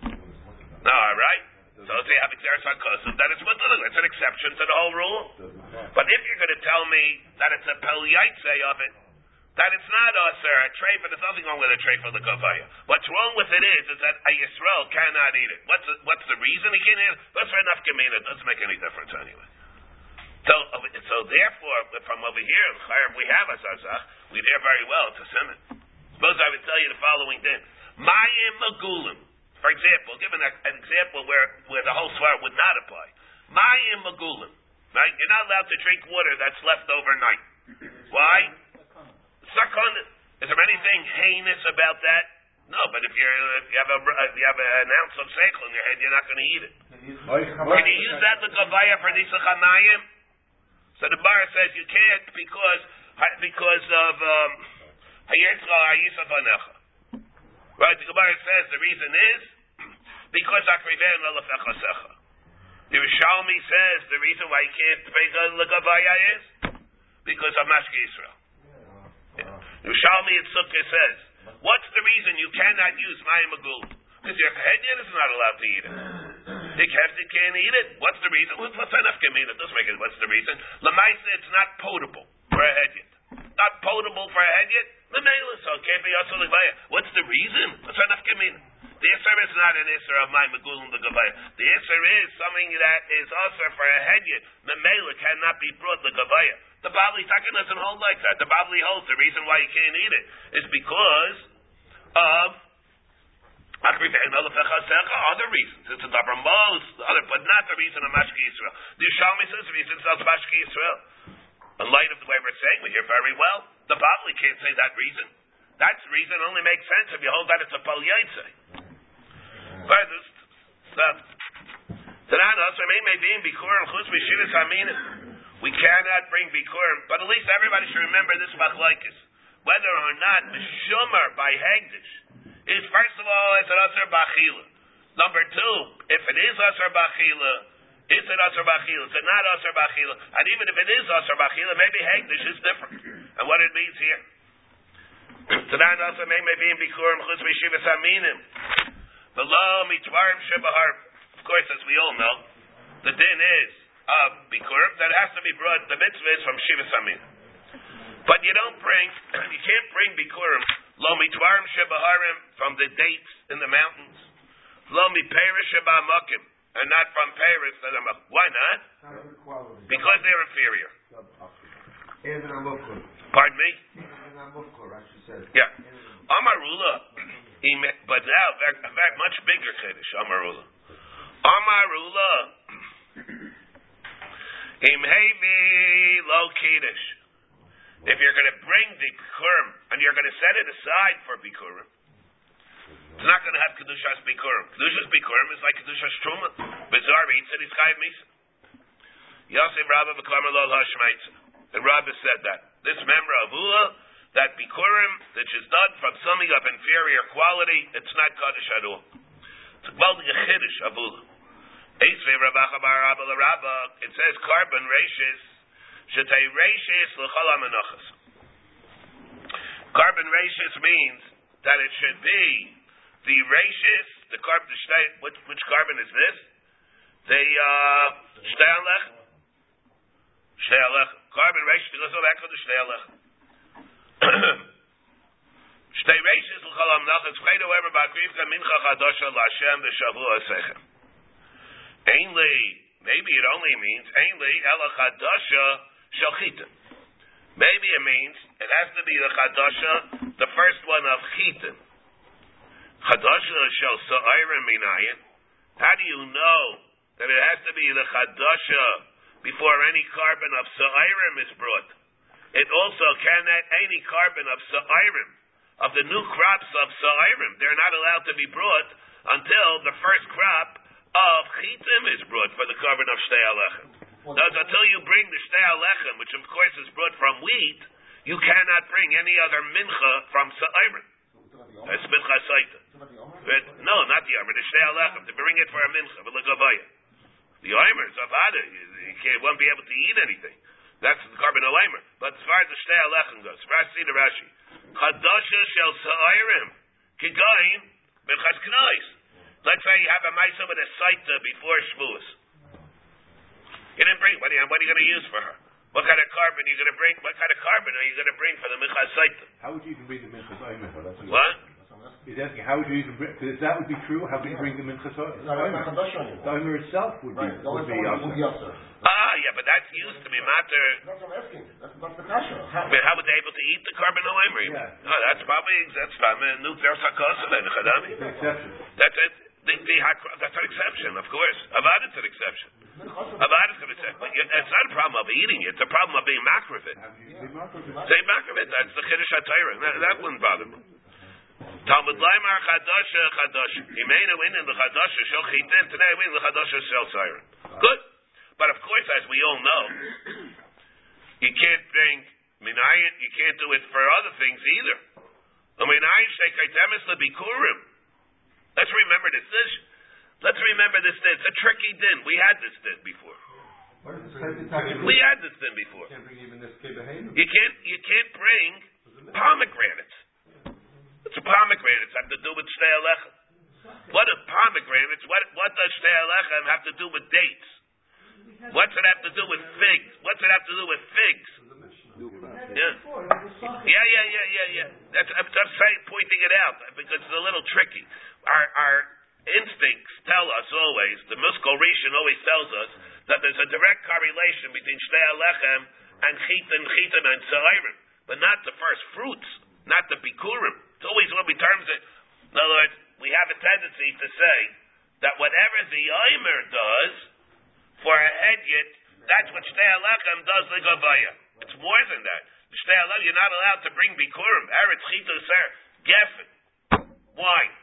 All right. So if you have exeris hakosim, then it's mutter. It's an exception to the whole rule. But if you're going to tell me that it's a pel of it, that it's not oh, usher a treifa, there's nothing wrong with a treifa of the gavaya. What's wrong with it is, is that a Yisrael cannot eat it. What's the, what's the reason he can't eat it? That's for enough gemina. It doesn't make any difference anyway. So, oh, so therefore, from over here, we have a zazach. We hear very well. It's a simon. Suppose I would tell you the following thing: Mayim magulim. For example, given an example where where the whole swear would not apply. Mayim magulim. Right? You're not allowed to drink water that's left overnight. Why? Sakon. Is there anything heinous about that? No, but if you're if you have a if you have an ounce of seichel in your head, you're not going to eat it. Can you use that the gavaya for nisachamayim? So the bar says you can't because because of hayetzra um, Right? The Gemara says the reason is [CLEARS THROAT] because akriven lalafechasecha. The Yerushalmi says the reason why you can't pay the gavaya is because of Mashki Israel. The Yerushalmi in Sukkah says, what's the reason you cannot use Mayim Magul? Because your Kehenyan is not allowed to eat it. The Keftin can't eat it. What's the reason? What's enough Gemina? It doesn't make it. What's the reason? Lamaisa, it's not potable for a Hedyan. Not potable for a Hedyan? Lemela, What's the reason? The answer is not an answer of my Megulim the Gavaya. The answer is something that is also for a Hedyan. Memela cannot be brought the Gavaya. The Babli Taka doesn't hold like that. The Babli holds the reason why you can't eat it is because of other reasons. It's a davar most other, but not the reason of Mashki Israel. The Yerushalmi says the reason it's not Mashki Israel. in light of the way we're saying, we hear very well. The Bavli can't say that reason. That reason only makes sense if you hold that it's a Pal Yaitse. Further, Aminim. We cannot bring Bikurim, but at least everybody should remember this machlokes. Whether or not Mishumer by Hegdish is first of all is it Asr Bachila. Number two, if it is Asr Bachila, is it Asr Bachila? Is it not Asr Bachila? And even if it is Asr Bachila, maybe Hegdish is different. And what it means here. [CLEARS THROAT] Tanan also may may be in Bikurim Chutz Mishivas Aminim. Below Mitvarim Shebahar. Of course, as we all know, the din is of Bikurim that has to be brought, the mitzvah is from Shivas Aminim. But you don't bring, [CLEARS THROAT] you can't bring Bikurim, lo mitvarim shebaharim, from the dates in the mountains, lo miperish shebamakim, and not from Paris why not? Because they're inferior. Pardon me? Yeah. Amarula, but now, very, much bigger Kiddush, Amarula. Amarula, im hevi lo Kiddush. If you're going to bring the Bikurim and you're going to set it aside for Bikurim, it's not going to have Kedushas Bikurim. Kedushas Bikurim is like Kedushas Truma. Bizarre eats it, he's Chayiv Misa. Yosef Rabba B'Klamer Lol HaShmaitza. The Rabba said that. This member of Ula, that Bikurim, which is done from summing up inferior quality, it's not Kaddish at all. It's a Gvaldi Chiddush of Ula. Eisvei Rabba Chabar Rabba Rabba, it says korban ratius, Shetei ratius l'chol ha-menachas. Korban ratius means that it should be the ratius, the korban, the which, which korban is this? The, uh, shtei alech? Shtei alech. Korban ratius, because of that, the shtei alech. Shtei [CLEARS THROAT] ratius l'chol ha-menachas, chaydo ever ba'krivka mincha chadosha l'Hashem v'shavua sechem. Ainly, maybe it only means, ainly, ela chadosha Shalchita. Maybe it means it has to be the Chadasha, the first one of Chitim. Chadasha Sa'irim Minayin. How do you know that it has to be the Chadasha before any korban of Sa'irim is brought? It also cannot any korban of Sa'irim, of the new crops of Sa'irim, they're not allowed to be brought until the first crop of Chitim is brought for the korban of Shtei Alechem. Thus, until you bring the shtei alechem, which of course is brought from wheat, you cannot bring any other mincha from sa'irim. That's mincha saita. But, no, not the omer, the shtei alechem, to bring it for a mincha, but legavaya. The omer is avada, you, can't, won't be able to eat anything. That's the korban omer. But as far as the shtei alechem goes, Rashi the Rashi, chadasha shel sa'irim, kigayin, minchas knais. Let's say you have a maisa with a saita before Shavuos. You didn't bring. What are you, what are you going to use for her? What kind of korban are you going to bring? What kind of korban are you going to bring for the minchas saita? How would you even bring the oimer? What What? He's asking. How would you even bring? Because if that would be true, how would you bring the minchas oimer? The oimer itself would be would be yasser. Ah, yeah, but that's used to be matter. That's what I'm asking. That's, that's the kasha. How, But how would they able to eat the korban oimer? Yeah. Oh, that's probably that's probably a new there's hakasa then chadami. It's an exception. That's it. The, the, that's an exception, of course. Avada's an exception. Avada's an exception. But it's not a problem of eating it. It's a problem of being makrovit. How would you bring Marco? Say makrovit. That's the chiddush hatayra. That, that wouldn't bother me. Talmud Laimar Chadasha Chadasha. Imenu in the Chadasha Shel Chitin. Today we in the Chadasha Shel Siren. Good. But of course, as we all know, you can't bring minayin. You can't do it for other things either. A minayin sheikaitemis lebikurim. Let's remember this. this. Let's remember this. din. It's a tricky din. We had this din before. We had this din before. Can't bring even this. You can't. You can't bring pomegranates. A pomegranates have to do with alechem? What are pomegranates? What what does alechem have to do with dates? What's it have to do with figs? What's it have to do with figs? Yeah. Yeah, yeah, yeah, yeah, yeah. That's I'm just saying, pointing it out because it's a little tricky. Our our instincts tell us always. The Muskal Rishon always tells us that there's a direct correlation between alechem and chitin, chitin, and sa'irim, but not the first fruits, not the bikurim. It's always when we terms it. In other words, we have a tendency to say that whatever the Omer does for a hedyet, that's what shtei alechem does legavaya. It's more than that. Alav, you're not allowed to bring bikurim. Eretz chito ser geffen, wine,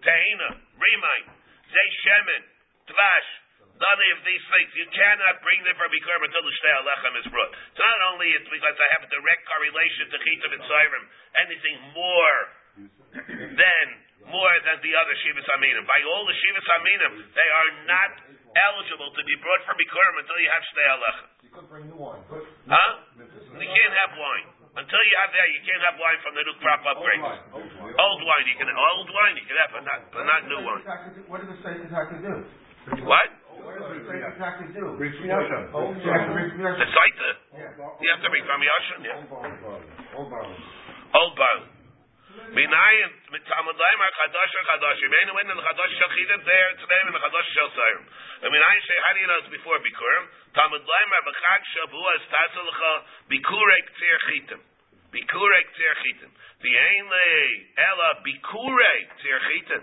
teina, remain, zay shemen, tvash. None of these things. You cannot bring them for bikurim until the shtei alechem is brought. It's not only because I have a direct correlation to chito mitzayrim. Anything more than more than the other shivas aminim. By all the shivas aminim, they are not eligible to be brought for bikurim until you have shtei alechem. You could bring new wine. But Huh? You can't have wine. Until you have that, you can't have wine from the new crop up grapes. Old wine, you can have. old wine you can have, but not but not new wine. What does it say exactly do? What? What does it say exactly do? Bring Shmiyashon. Oh, The Shmiyashon. Saita. You have to bring from Yashin, yeah. Old barley. Old barley. Minayin mit Talmud Leimer Chadash or Chadash. Yemenu in the Chadash shel Chidim there today in the Chadash shel Sayrim. And minayin say how do you know it's before Bikurim? Talmud Leimer b'chag Shavuos tasalcha Bikurei Ktir Chitim. Bikurei Ktir Chitim. The Einle Ela Bikurei Ktir Chitim.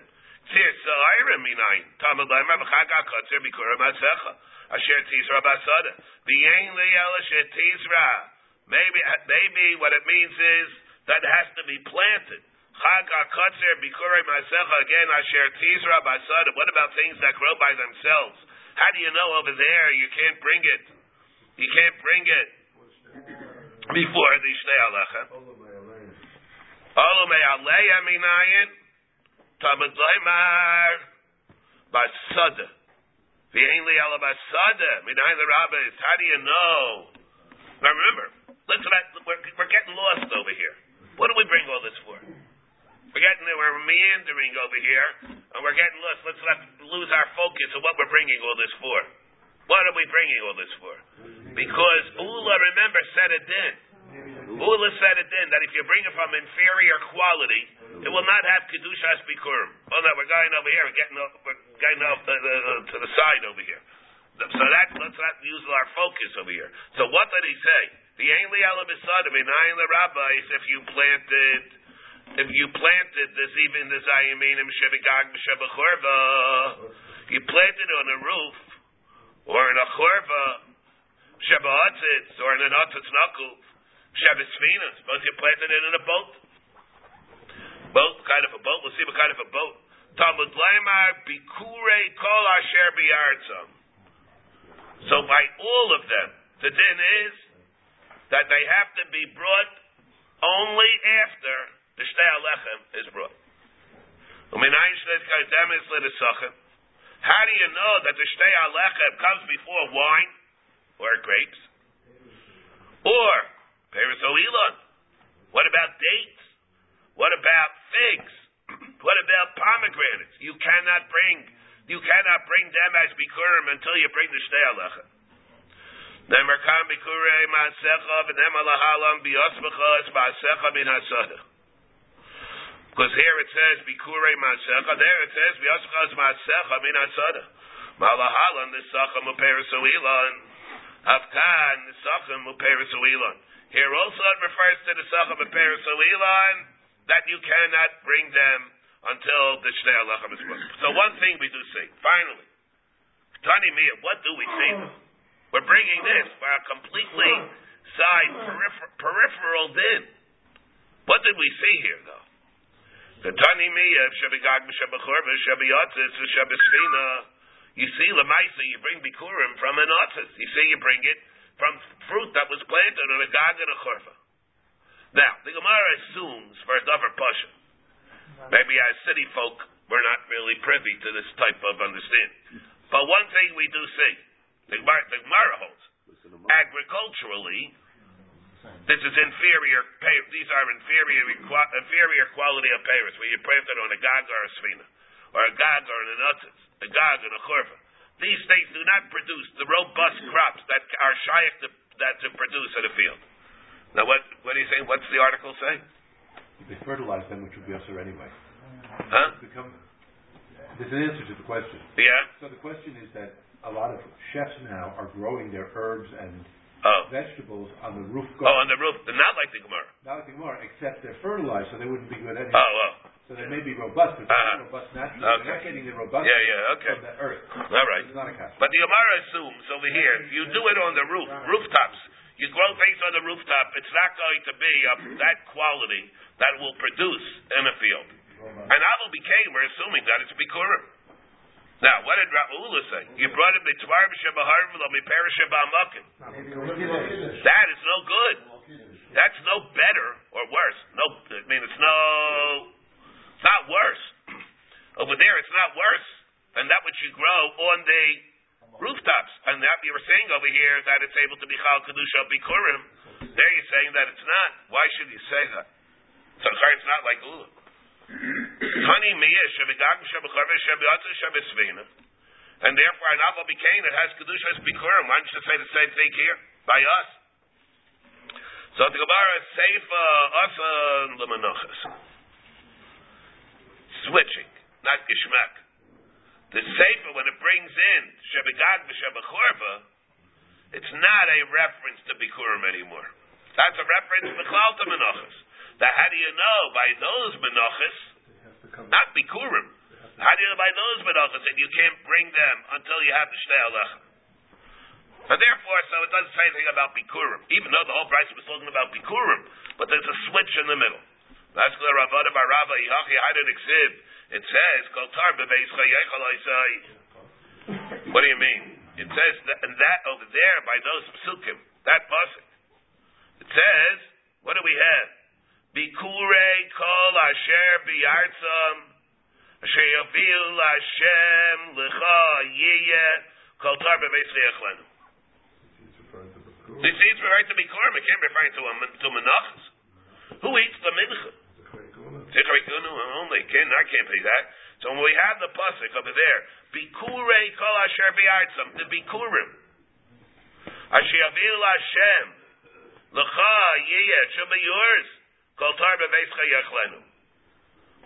Ktir Sayrim minayin. Talmud Leimer b'chag HaKatzir Bikurim Atzecha. Asher Tizra Basada. The Einle Ela Sher Tizra. Maybe, maybe what it means is that has to be planted. Chag HaKatzer Bikurei Masecha again Asher. What about things that grow by themselves? How do you know over there you can't bring it? You can't bring it before the Shnei Alecha. How do you know? Now remember, not, we're, we're getting lost over here. What do we bring all this for? We're getting we're meandering over here, and we're getting lost. Let's not lose our focus of what we're bringing all this for. What are we bringing all this for? Because Ula, remember, said it then. Ula said it then that if you bring it from inferior quality, it will not have kedushas bikurim. Oh no, we're going over here. We're getting off, we're getting off the, the, to the side over here. So that let's not use our focus over here. So what did he say? The ainli alabisadim inayin the rabbis. If you planted, if you planted this even the zayiminim shebegag b'shebechorva, you planted on a roof or in a chorva shebahatzitz or in an atzitz knuckle shebesfinas. Suppose you planted it in a boat. Boat, kind of a boat. We'll see what kind of a boat. Talmud Laimar Bikure Kol Asher Biartzam. So by all of them, the din is that they have to be brought only after the Shtei Alechem is brought. How do you know that the Shtei Alechem comes before wine or grapes? Or Peris Oilon? What about dates? What about figs? [CLEARS THROAT] What about pomegranates? You cannot bring you cannot bring them as bikurim until you bring the shtei alecha. Nemer kam bikurei maasecha v'nem alahalam maasecha min hasada. Because here it says bikurei maasecha, there it says biyosmecha es maasecha min hasada. Malahalan nisacham uperis uilan. Afkan nisacham uperis uilan. Here also it refers to the sacham uperis uilan that you cannot bring them until the Shnei Alachem is brought. So one thing we do see, finally, Tani Mia, what do we see? We're bringing this for a completely side peripher- peripheral din. What did we see here, though? The Tani Shebesfina. You see, Lamaisa, you bring Bikurim from an otzis. You see, you bring it from fruit that was planted on a gag and a chorva. Now, the Gemara assumes for a davar pasha. Maybe as city folk, we're not really privy to this type of understanding. But one thing we do see, the Gemara, holds, agriculturally, this is inferior. pay- These are inferior inferior quality of payers where you plant it on a gag or a sfina, or a gag or an anutzis, a gag and a chorva. These things do not produce the robust crops that are shaykh to, that to produce in a field. Now, what what do you say? What's the article say? They fertilize them, which would be usher anyway. Huh? Become, there's an answer to the question. Yeah. So the question is that a lot of chefs now are growing their herbs and Oh. vegetables on the roof garden. Oh, on the roof. They're Not like the Gemara. Not like more, except they're fertilized, so they wouldn't be good anyway. Oh, oh. So they may be robust, but they're Uh-huh. not robust naturally. Okay. They're not getting the robust Yeah, yeah, okay. from the earth. All right. It's not a. But the Gemara assumes over here, if you do it on the roof, rooftops, you grow things on the rooftop, it's not going to be of that quality that will produce in a field. And Aval became, we're assuming that it's Bikurim. Now, what did Ra'ula say? You brought it Mitzvah B'Shabaharvim, Miperish Ba'amakim. That is no good. That's no better or worse. No, I mean, it's no, it's not worse. Over there, it's not worse than that which you grow on the rooftops. And that you were saying over here that it's able to be Chal Kedusha Bikurim. There you're saying that it's not. Why should you say that? So it's not like Ula. And therefore, an Aval became it has Kedusha Bikurim. Why don't you say the same thing here by us? So the Gemara Seifa uh, Asan Lemanachas. Switching, not Gishmak. The Seifa, when it brings in Shebegad v'Shebechorba, it's not a reference to Bikurim anymore. That's a reference to Klal to Now, how do you know by those Menachas, not Bikurim? How do you know by those Menachas that you can't bring them until you have the Alechem? And therefore, so it doesn't say anything about Bikurim, even though the whole price was talking about Bikurim, but there's a switch in the middle. That's the Ravada Barava Yihachi Hadan Exib. It says, What do you mean? It says that, and that over there by those psukim, that pasuk. It says, what do we have? Bikure kol asher biyartzam asher yaviu Hashem lecha yiyeh kol tar bebeis chayachlenu. You see, it's referring to Bikurim. It can't referring to, to Menachas. Who eats the mincha? Only. Can I can't be that. So when we have the pasuk over there, Bikure kol asher biyartzam, the Bikurim, asher yaviu Hashem lecha yiyeh, it should be yours. Kol tar bebeis chayachlenu.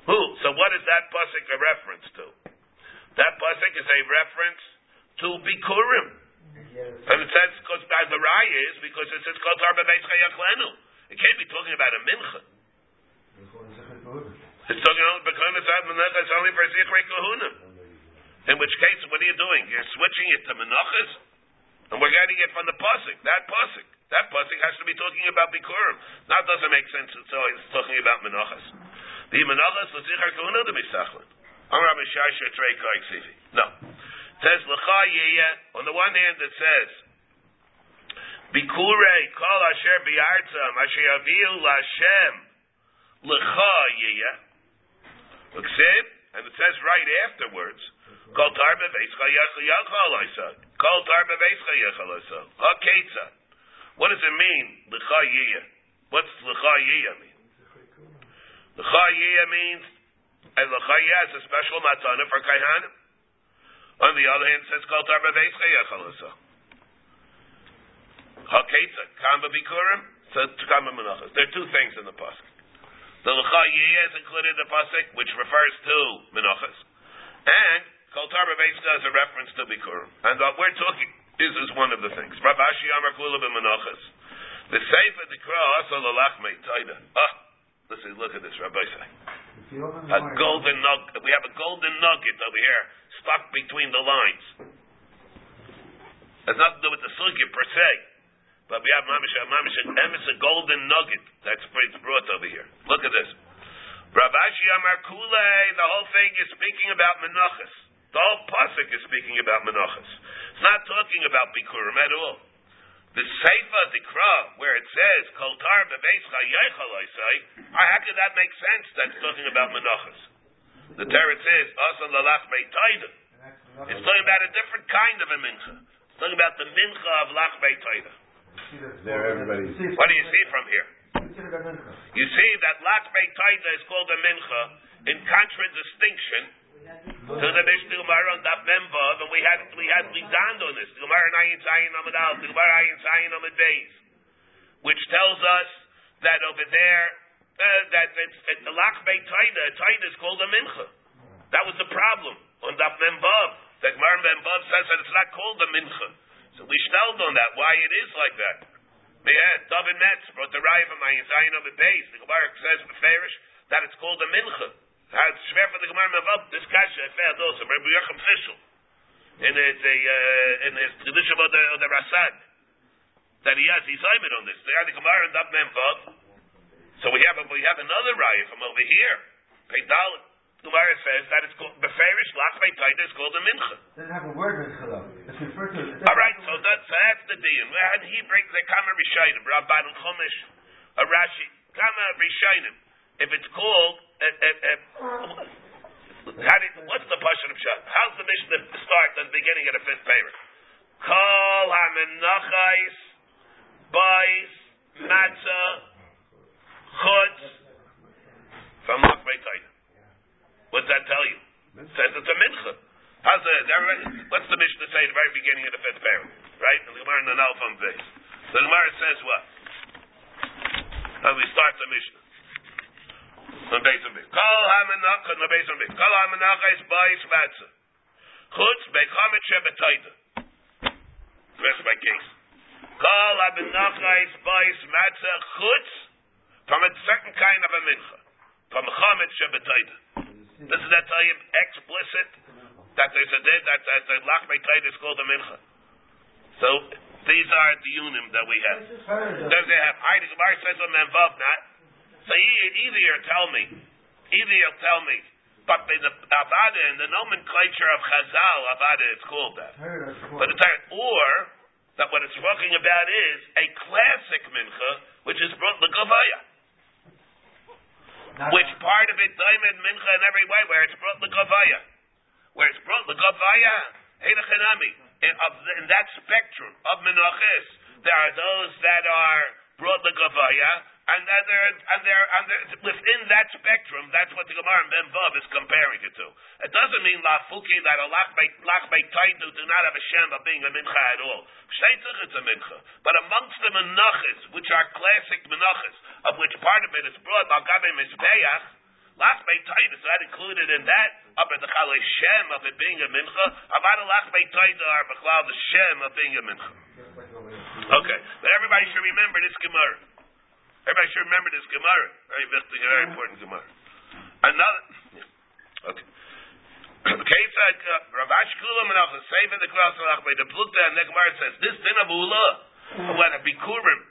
Who? So what is that pasuk a reference to? That pasuk is a reference to Bikurim. And it says, because as the raya is, because it says kol tar bebeis chayachlenu. It can't be talking about a mincha. It's talking only because it's only for zichrei kahuna. In which case, what are you doing? You're switching it to menachas, and we're getting it from the pasuk. That pasuk. That pasuk has to be talking about bikurim. That doesn't make sense. It's always talking about menachas. The menachas l'zichar kahuna the misachlin. Amar. No. It says l'cha yeyeh. On the one hand, it says Bikure kol asher biartzam asher yaviu Lashem l'cha yeyeh. Uksiv, and it says right afterwards, kol tar beveischa yachal oisad. Kol tar beveischa yachal oisad. What does it mean, l'cha yeyeh? What's yeyeh mean? L'cha yeyeh means, and yeyeh is a special matana for kaihanim. On the other hand, it says kol tar beveischa yachal oisad. Haketza, kamba bikurim, kamba menachas. There are two things in the pasuk. The lecha yiyeh is included in the pasuk, which refers to menachas, and kol tar beveischa is a reference to bikurim. And what we're talking is is one of the things. Rav Ashi Amar Kula b'menachas. The sefer dikra also lalach meitaida. Ah, listen, look at this, Rabbi say. A golden nugget. We have a golden nugget over here stuck between the lines. Has nothing to do with the sugya per se. But we have mamish, mamish, emes a golden nugget that's brought over here. Look at this. Rav Ashi Amar Kule, the whole thing is speaking about menachas. The whole pasuk is speaking about menachas. It's not talking about bikurim at all. The Seifa Dikra, where it says Kol Tar how could that make sense? That's talking about menachas. The Torah says Asan Lalach Beitaida. It's talking about a different kind of a mincha. It's talking about the mincha of Lach Beitaida. There, everybody. What do you see from here? You see that Lach Beitaida is called a mincha in contradistinction to the Mishnah Gemara on Daf Memvav, and we had we had we donned on this. The Gemara Ayin Tzayin Amid Al, the Gemara Ayin Tzayin Amid Beis, which tells us that over there uh, that it's, the Lach Beitaida, Taida is called a mincha. That was the problem on Daf Memvav. The Gemara Memvav says that it's not called a mincha. So we shtelled on that, why it is like that. Yeah, David Metz brought the Raya from Ayin Zayin of the. The Gemara says Beferish that it's called a mincha. It's schwer for the Gemara Mavav. This kasha found also Rabbi Yochim Fischel in his uh, in his tradition of the, of the Rasad. that he has Isaimed on this. They had the Gemara and Dab Mem Vav. So we have a, we have another raya from over here. Peidal. Gemara says that it's called Beferish Lach Beitaita is called a mincha. Doesn't have a word mincha though. It's referred to. All right, so that's so that's the deal. And he brings the Kama Rishayim, Rabban Chumash, a Rashi, Kama Rishayim. If it's called, uh, uh, what's the passion of Shad? How's the Mishnah start at the beginning of the fifth paragraph? Kol hamenachais, bais, matzah, chutz, from Lach Beitaita. What's that tell you? It says it's a mincha. How's the, what's the say at the very beginning of the fifth paragraph? Right? The Gemara in the Nalf on base. The Gemara says what? And we start the Mishnah. Of base. Kol hamenach, the base of base. Kol hamenach is bais matzah. Chutz bechamit shebetaita. Rest my case. Kol hamenach is bais matzah chutz from a certain kind of a mincha. From chamet shebetaita. This is that tell you explicit that there's a din that, that the beitaita is called a mincha. So these are the unim that we have. Then they have Heidi Gemara says on them vav not. So either you tell me, either you'll tell me, but in the avada in the nomenclature of Chazal avada it's called that. But it's not, or that what it's talking about is a classic mincha, which is brought the gavaya. Which part of it diamond mincha in every way, where it's brought the gavaya, where it's brought the gavaya, in that spectrum of menachis, there are those that are brought the gavaya, and that there, and there, and there, within that spectrum, that's what the Gemara Ben Vav is comparing it to. It doesn't mean lafuki that a lach beit taidu do not have a shem of being a mincha at all. Sheitzach it's a mincha, but amongst the menachis, which are classic menachis, of which part of it is brought al gabe mizbeach, lach beit taidu, so that included in that up at the chalei shem of it being a mincha. About a lach beit taidu are the shem of being a mincha. Okay, but everybody should remember this Gemara. Everybody should remember this Gemara. Very very important Gemara. Another. Okay. Ketzak, Ravash Kula Menach, the Sefer the Klaus Alach, by the Plukta, and the Gemara says, this din of Ula, when a Bikurim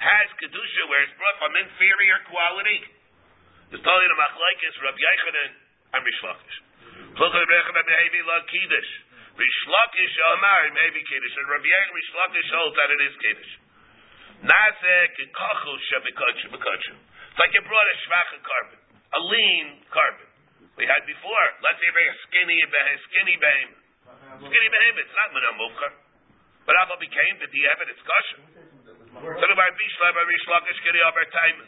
has Kedusha, where it's brought from inferior quality, is telling the Machlaikis, Rabbi Yochanan, and Rish Lakish. Plukta Rebecca Rabbi Hevi La Kiddush. Rish Lakish Omar, maybe Kiddush, and Rabbi Yochanan Rish Lakish holds that it is Kiddush. It's like you brought a shvacha carbon, a lean carbon. We had before. Let's say a skinny, skinny behem. Skinny behem. It's not menamukar, but Abba became the diabet. It's kosher. So the Bar Bishla, Bar Bishlakish, Kiri Abar Time,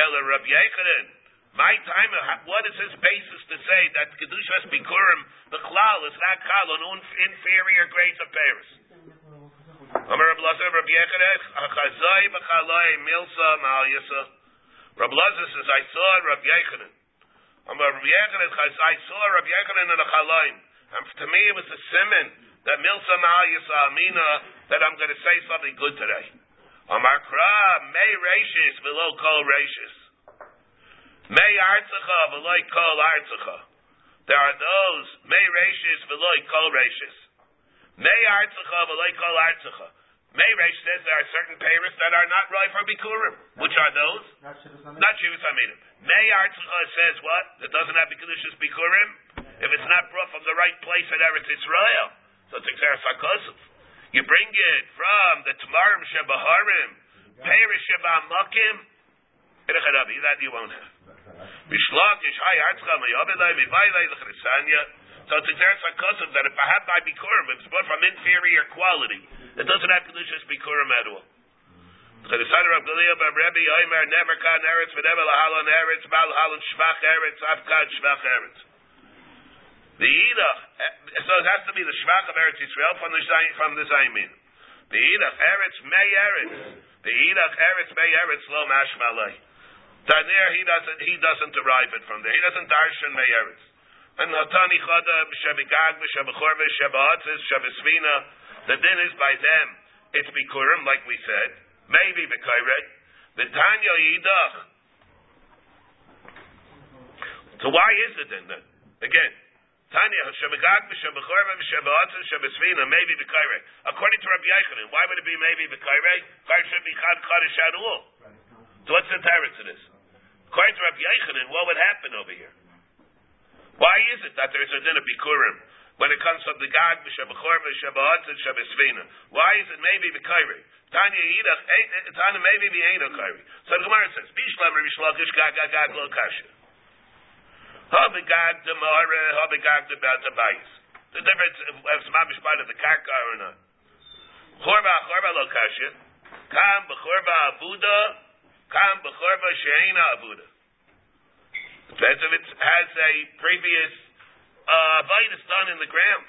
Ela Rabbi Yochanan. My time, uh, what is his basis to say that Kedushas Bikurim, the Klal, is not Kal on inferior grades of Paris? Amar Lazar, Rabbi Yochanan, Achazai B'chalai Milsa Mal Yisa. Lazar says, I saw Rabbi Yochanan. Amar Rabbi Yochanan, I saw Rabbi Yochanan in the Chalaim. And to me it was a simon that Milsa Mal Yisa Amina that I'm going to say something good today. Amar Kra, May Rashis, below Kol Rashis. May Artzacha, below Kol Artzacha. There are those, May Rashis, below Kol Rashis. May Artzacha, below Kol Artzacha. May Resh says there are certain payers that are not right for Bikurim. Which are those? Not Shivas Haminim. May Artzacha says what? That doesn't have Bikudushas Bikurim? If it's not brought from the right place in Eretz Israel. So it's Xeris HaKosov. You bring it from the Tamarim Shebaharim, Perish Shebamakim, that you won't have. Mishlakish, Hay Artzcha, Mayabilai, Mivailai, Lechrisanya. So it's Xeris HaKosov that if I have by Bikurim, if it's brought from inferior quality, it doesn't have Kedushas Bikurim at all. Chedesad Rav Galil Bar Rebbe Yoimer Never Kan Eretz V'Never Lahalon Eretz Bal Halon Shvach Eretz Avkad Shvach Eretz. The Yidach, eh, so it has to be the Shvach of Eretz Yisrael from the from the Zaymin. The Yidach Eretz May Eretz. The Yidach Eretz May Eretz Lo Mashmalei. Tanir he doesn't he doesn't derive it from there. He doesn't darshan May Eretz. And Hatani Chada B'Shebigag B'Shebechor B'Shebahatzis Shebesvina. The din is by them. It's Bikurim, like we said. Maybe B'Kaire. The Tanya Yidach. So why is it then? then? Again, Tanya, Shemagag, Shemachorva, Shemachotza, Shemesvina, maybe Bekaire. According to Rabbi Yochanan, why would it be maybe Bekaire? Char should be Chad Chodesh Adul. So what's the tyrant to this? According to Rabbi Yochanan, what would happen over here? Why is it that there is a din of Bikurim when it comes from the Gag, Shemachorva, Shemachotza, Shemesvina? Why is it maybe Bekaire? Tanya Yidach, eh, eh, eh, Tanya maybe be Eino Kairi. So the Gemara says, Bishlam Rabbi Shlokish Gag Gag Gag Lo Kasha. Habegag the Mara, Habegag the Batabayis. The difference if it's part of the karka or not. Chorba, chorba lo kasha. Kam b'chorba avuda, kam b'chorba she'ena avuda. Depends if it has a previous uh, is done in the ground.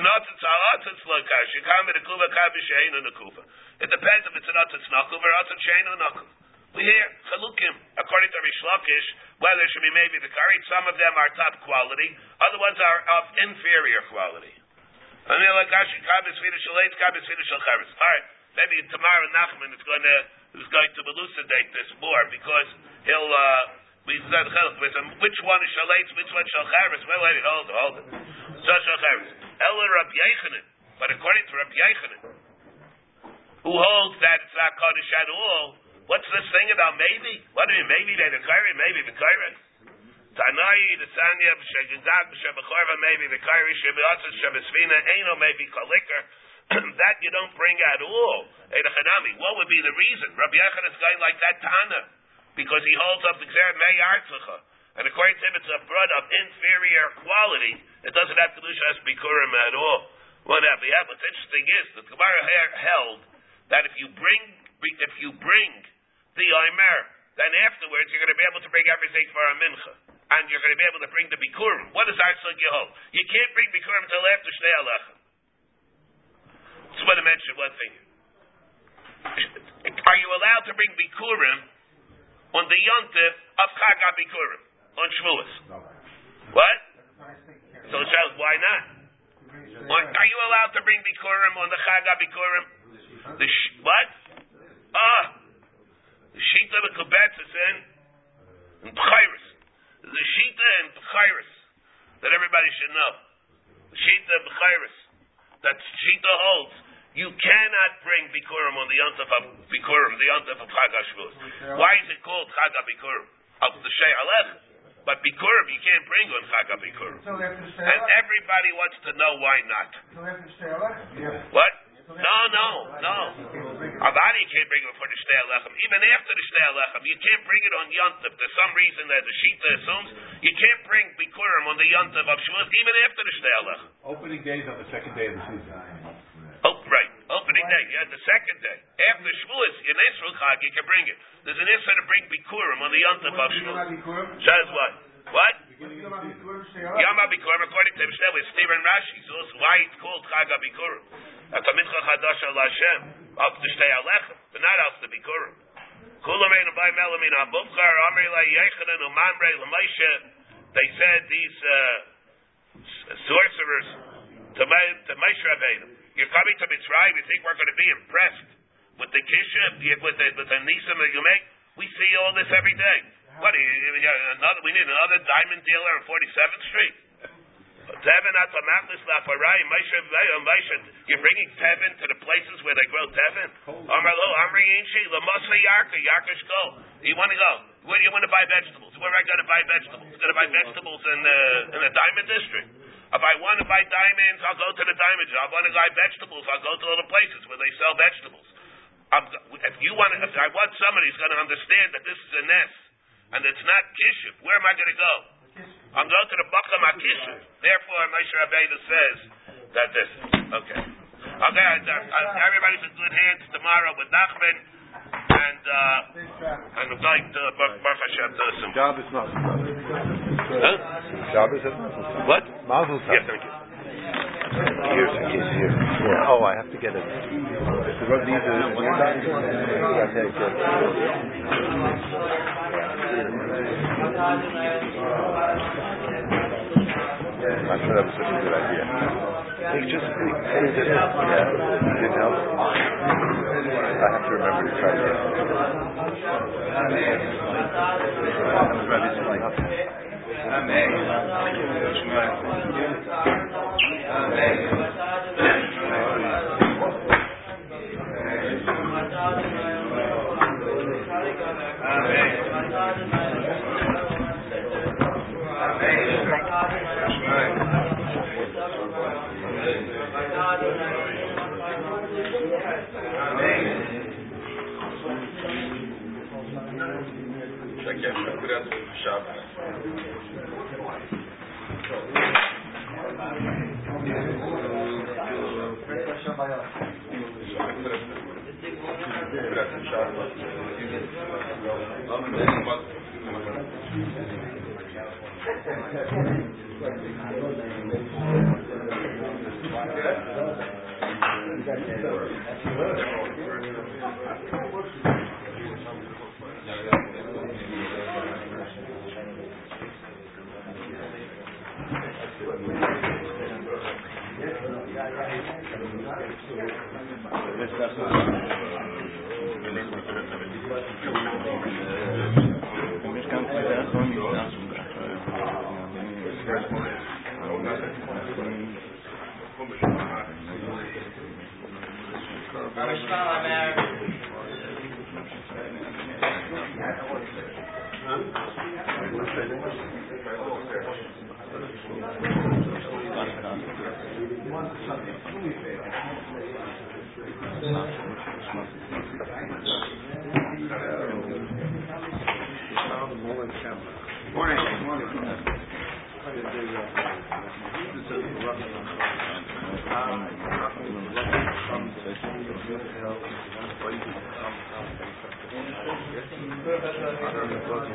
An otzitz ha'otzitz lo kasha. Kam b'nekuva, kam b'she'ena nekuva. It depends if it's an otzitz nakuv or otzitz she'ena nakuv. We hear chalukim according to Rishlakish, whether it should be maybe the curry. Some of them are top quality, other ones are of inferior quality. All right, maybe tomorrow Nachman is going to is going to elucidate this more because he'll uh, we said which one is Shaletz, which one Shalcharis. Well, wait, hold hold it. So Shalcharis. Ella Rab Yochanan, but according to Rab Yochanan, who holds that it's not Kaddish at all. What's this thing about maybe? What do you mean, maybe they the Kairi, maybe the Kairi? Tanai, the Sanya, Shegizak, Shebechorva, maybe the Kairi, Shebeotza, Shebesvina, Aino, maybe Kalikar. [CLEARS THROAT] that you don't bring at all. What would be the reason? Rabbi Yechon is going like that Tana. Because he holds up the Artzacha. And according to him, it's a bread of inferior quality. It doesn't have as Bikurim at all. Whatever. Yeah, what's interesting is that Gemara held that if you bring, if you bring the Omer, then afterwards you're going to be able to bring everything for a mincha. And you're going to be able to bring the Bikurim. What does our sugi hold? You can't bring Bikurim until after Shnei. Just want to mention one thing. Are you allowed to bring Bikurim on the Yontif of Chag Bikurim, on Shavuos? What? So it says, why not? Are you allowed to bring Bikurim on the Chag Bikurim? The sh- what? Ah, the Shita the Kibetz is in, in. The Shita in Bchairis that everybody should know. The Shita Bchairis that Shita holds. You cannot bring Bikurim on the Yontef of Bikurim, the Yontef of Chag HaShavuos. Why is it called Chag HaBikurim? Of the Shei Alech. But Bikurim you can't bring on Chag HaBikurim. And everybody wants to know why not. What? No, no, no. Avadi can't bring it for the Shtei HaLechem. Even after the Shtei HaLechem, you can't bring it on Yontif. There's some reason that the Shita assumes you can't bring Bikurim on the Yontif of Shavuos even after the Shtei HaLechem. Opening days on the second day of the season. Opening day. Yeah, the second day. After Shavuos, in Israel Chag, you can bring it. There's an issue to bring Bikurim on the Yontif of Shavuos. Says what? What? Yom HaBikurim, according to Mishnah, with Stephen Rashi, so why it's called Chag HaBikurim. Mincha Chadash al Hashem, of the Shtei HaLechem, but not else the Bikurim. Kulam ein by melamin abubchar amri la yechanan umamre l'maisha. They said these uh, sorcerers to my to Moshe Rabbeinu. You're coming to Mitzrayim. You think we're going to be impressed with the kisha, with the with the nisim that you make? We see all this every day. What? You, you, another, we need another diamond dealer on 47th Street. Tevin at Tamatlis Lafarai, Moshe, you're bringing Tevin to the places where they grow Tevin? Amrlo, Amri Inshi, Lamasa Yarka, Yarka Shkol. You want to go? Where do you want to buy vegetables? Where am I going to buy vegetables? Going to buy vegetables in the, in the Diamond District. If I want to buy diamonds, I'll go to the diamond shop. I want to buy vegetables, I'll go to other places where they sell vegetables. I'm, if you want, if I want somebody who's going to understand that this is a nest and it's not kishuf, where am I going to go? I'm going to the Bakam HaKishuf. Therefore, Moshe Rabbeinu says that this. Okay. Okay, everybody's in good hands tomorrow with Nachman. And, uh, and I'm going to Baruch Hashem to some. Shabbos Mazel Huh? Shabbos is Mazel What? Mazel Yes, thank you. Kiss here. Yeah. Oh, I have to get it. So what these are I'm sure that was such a good idea. It's just, it, didn't, yeah, it didn't help. I have to remember to try to get it. That was Rabbi Tzvi. Check your Shabbos. Shabbos.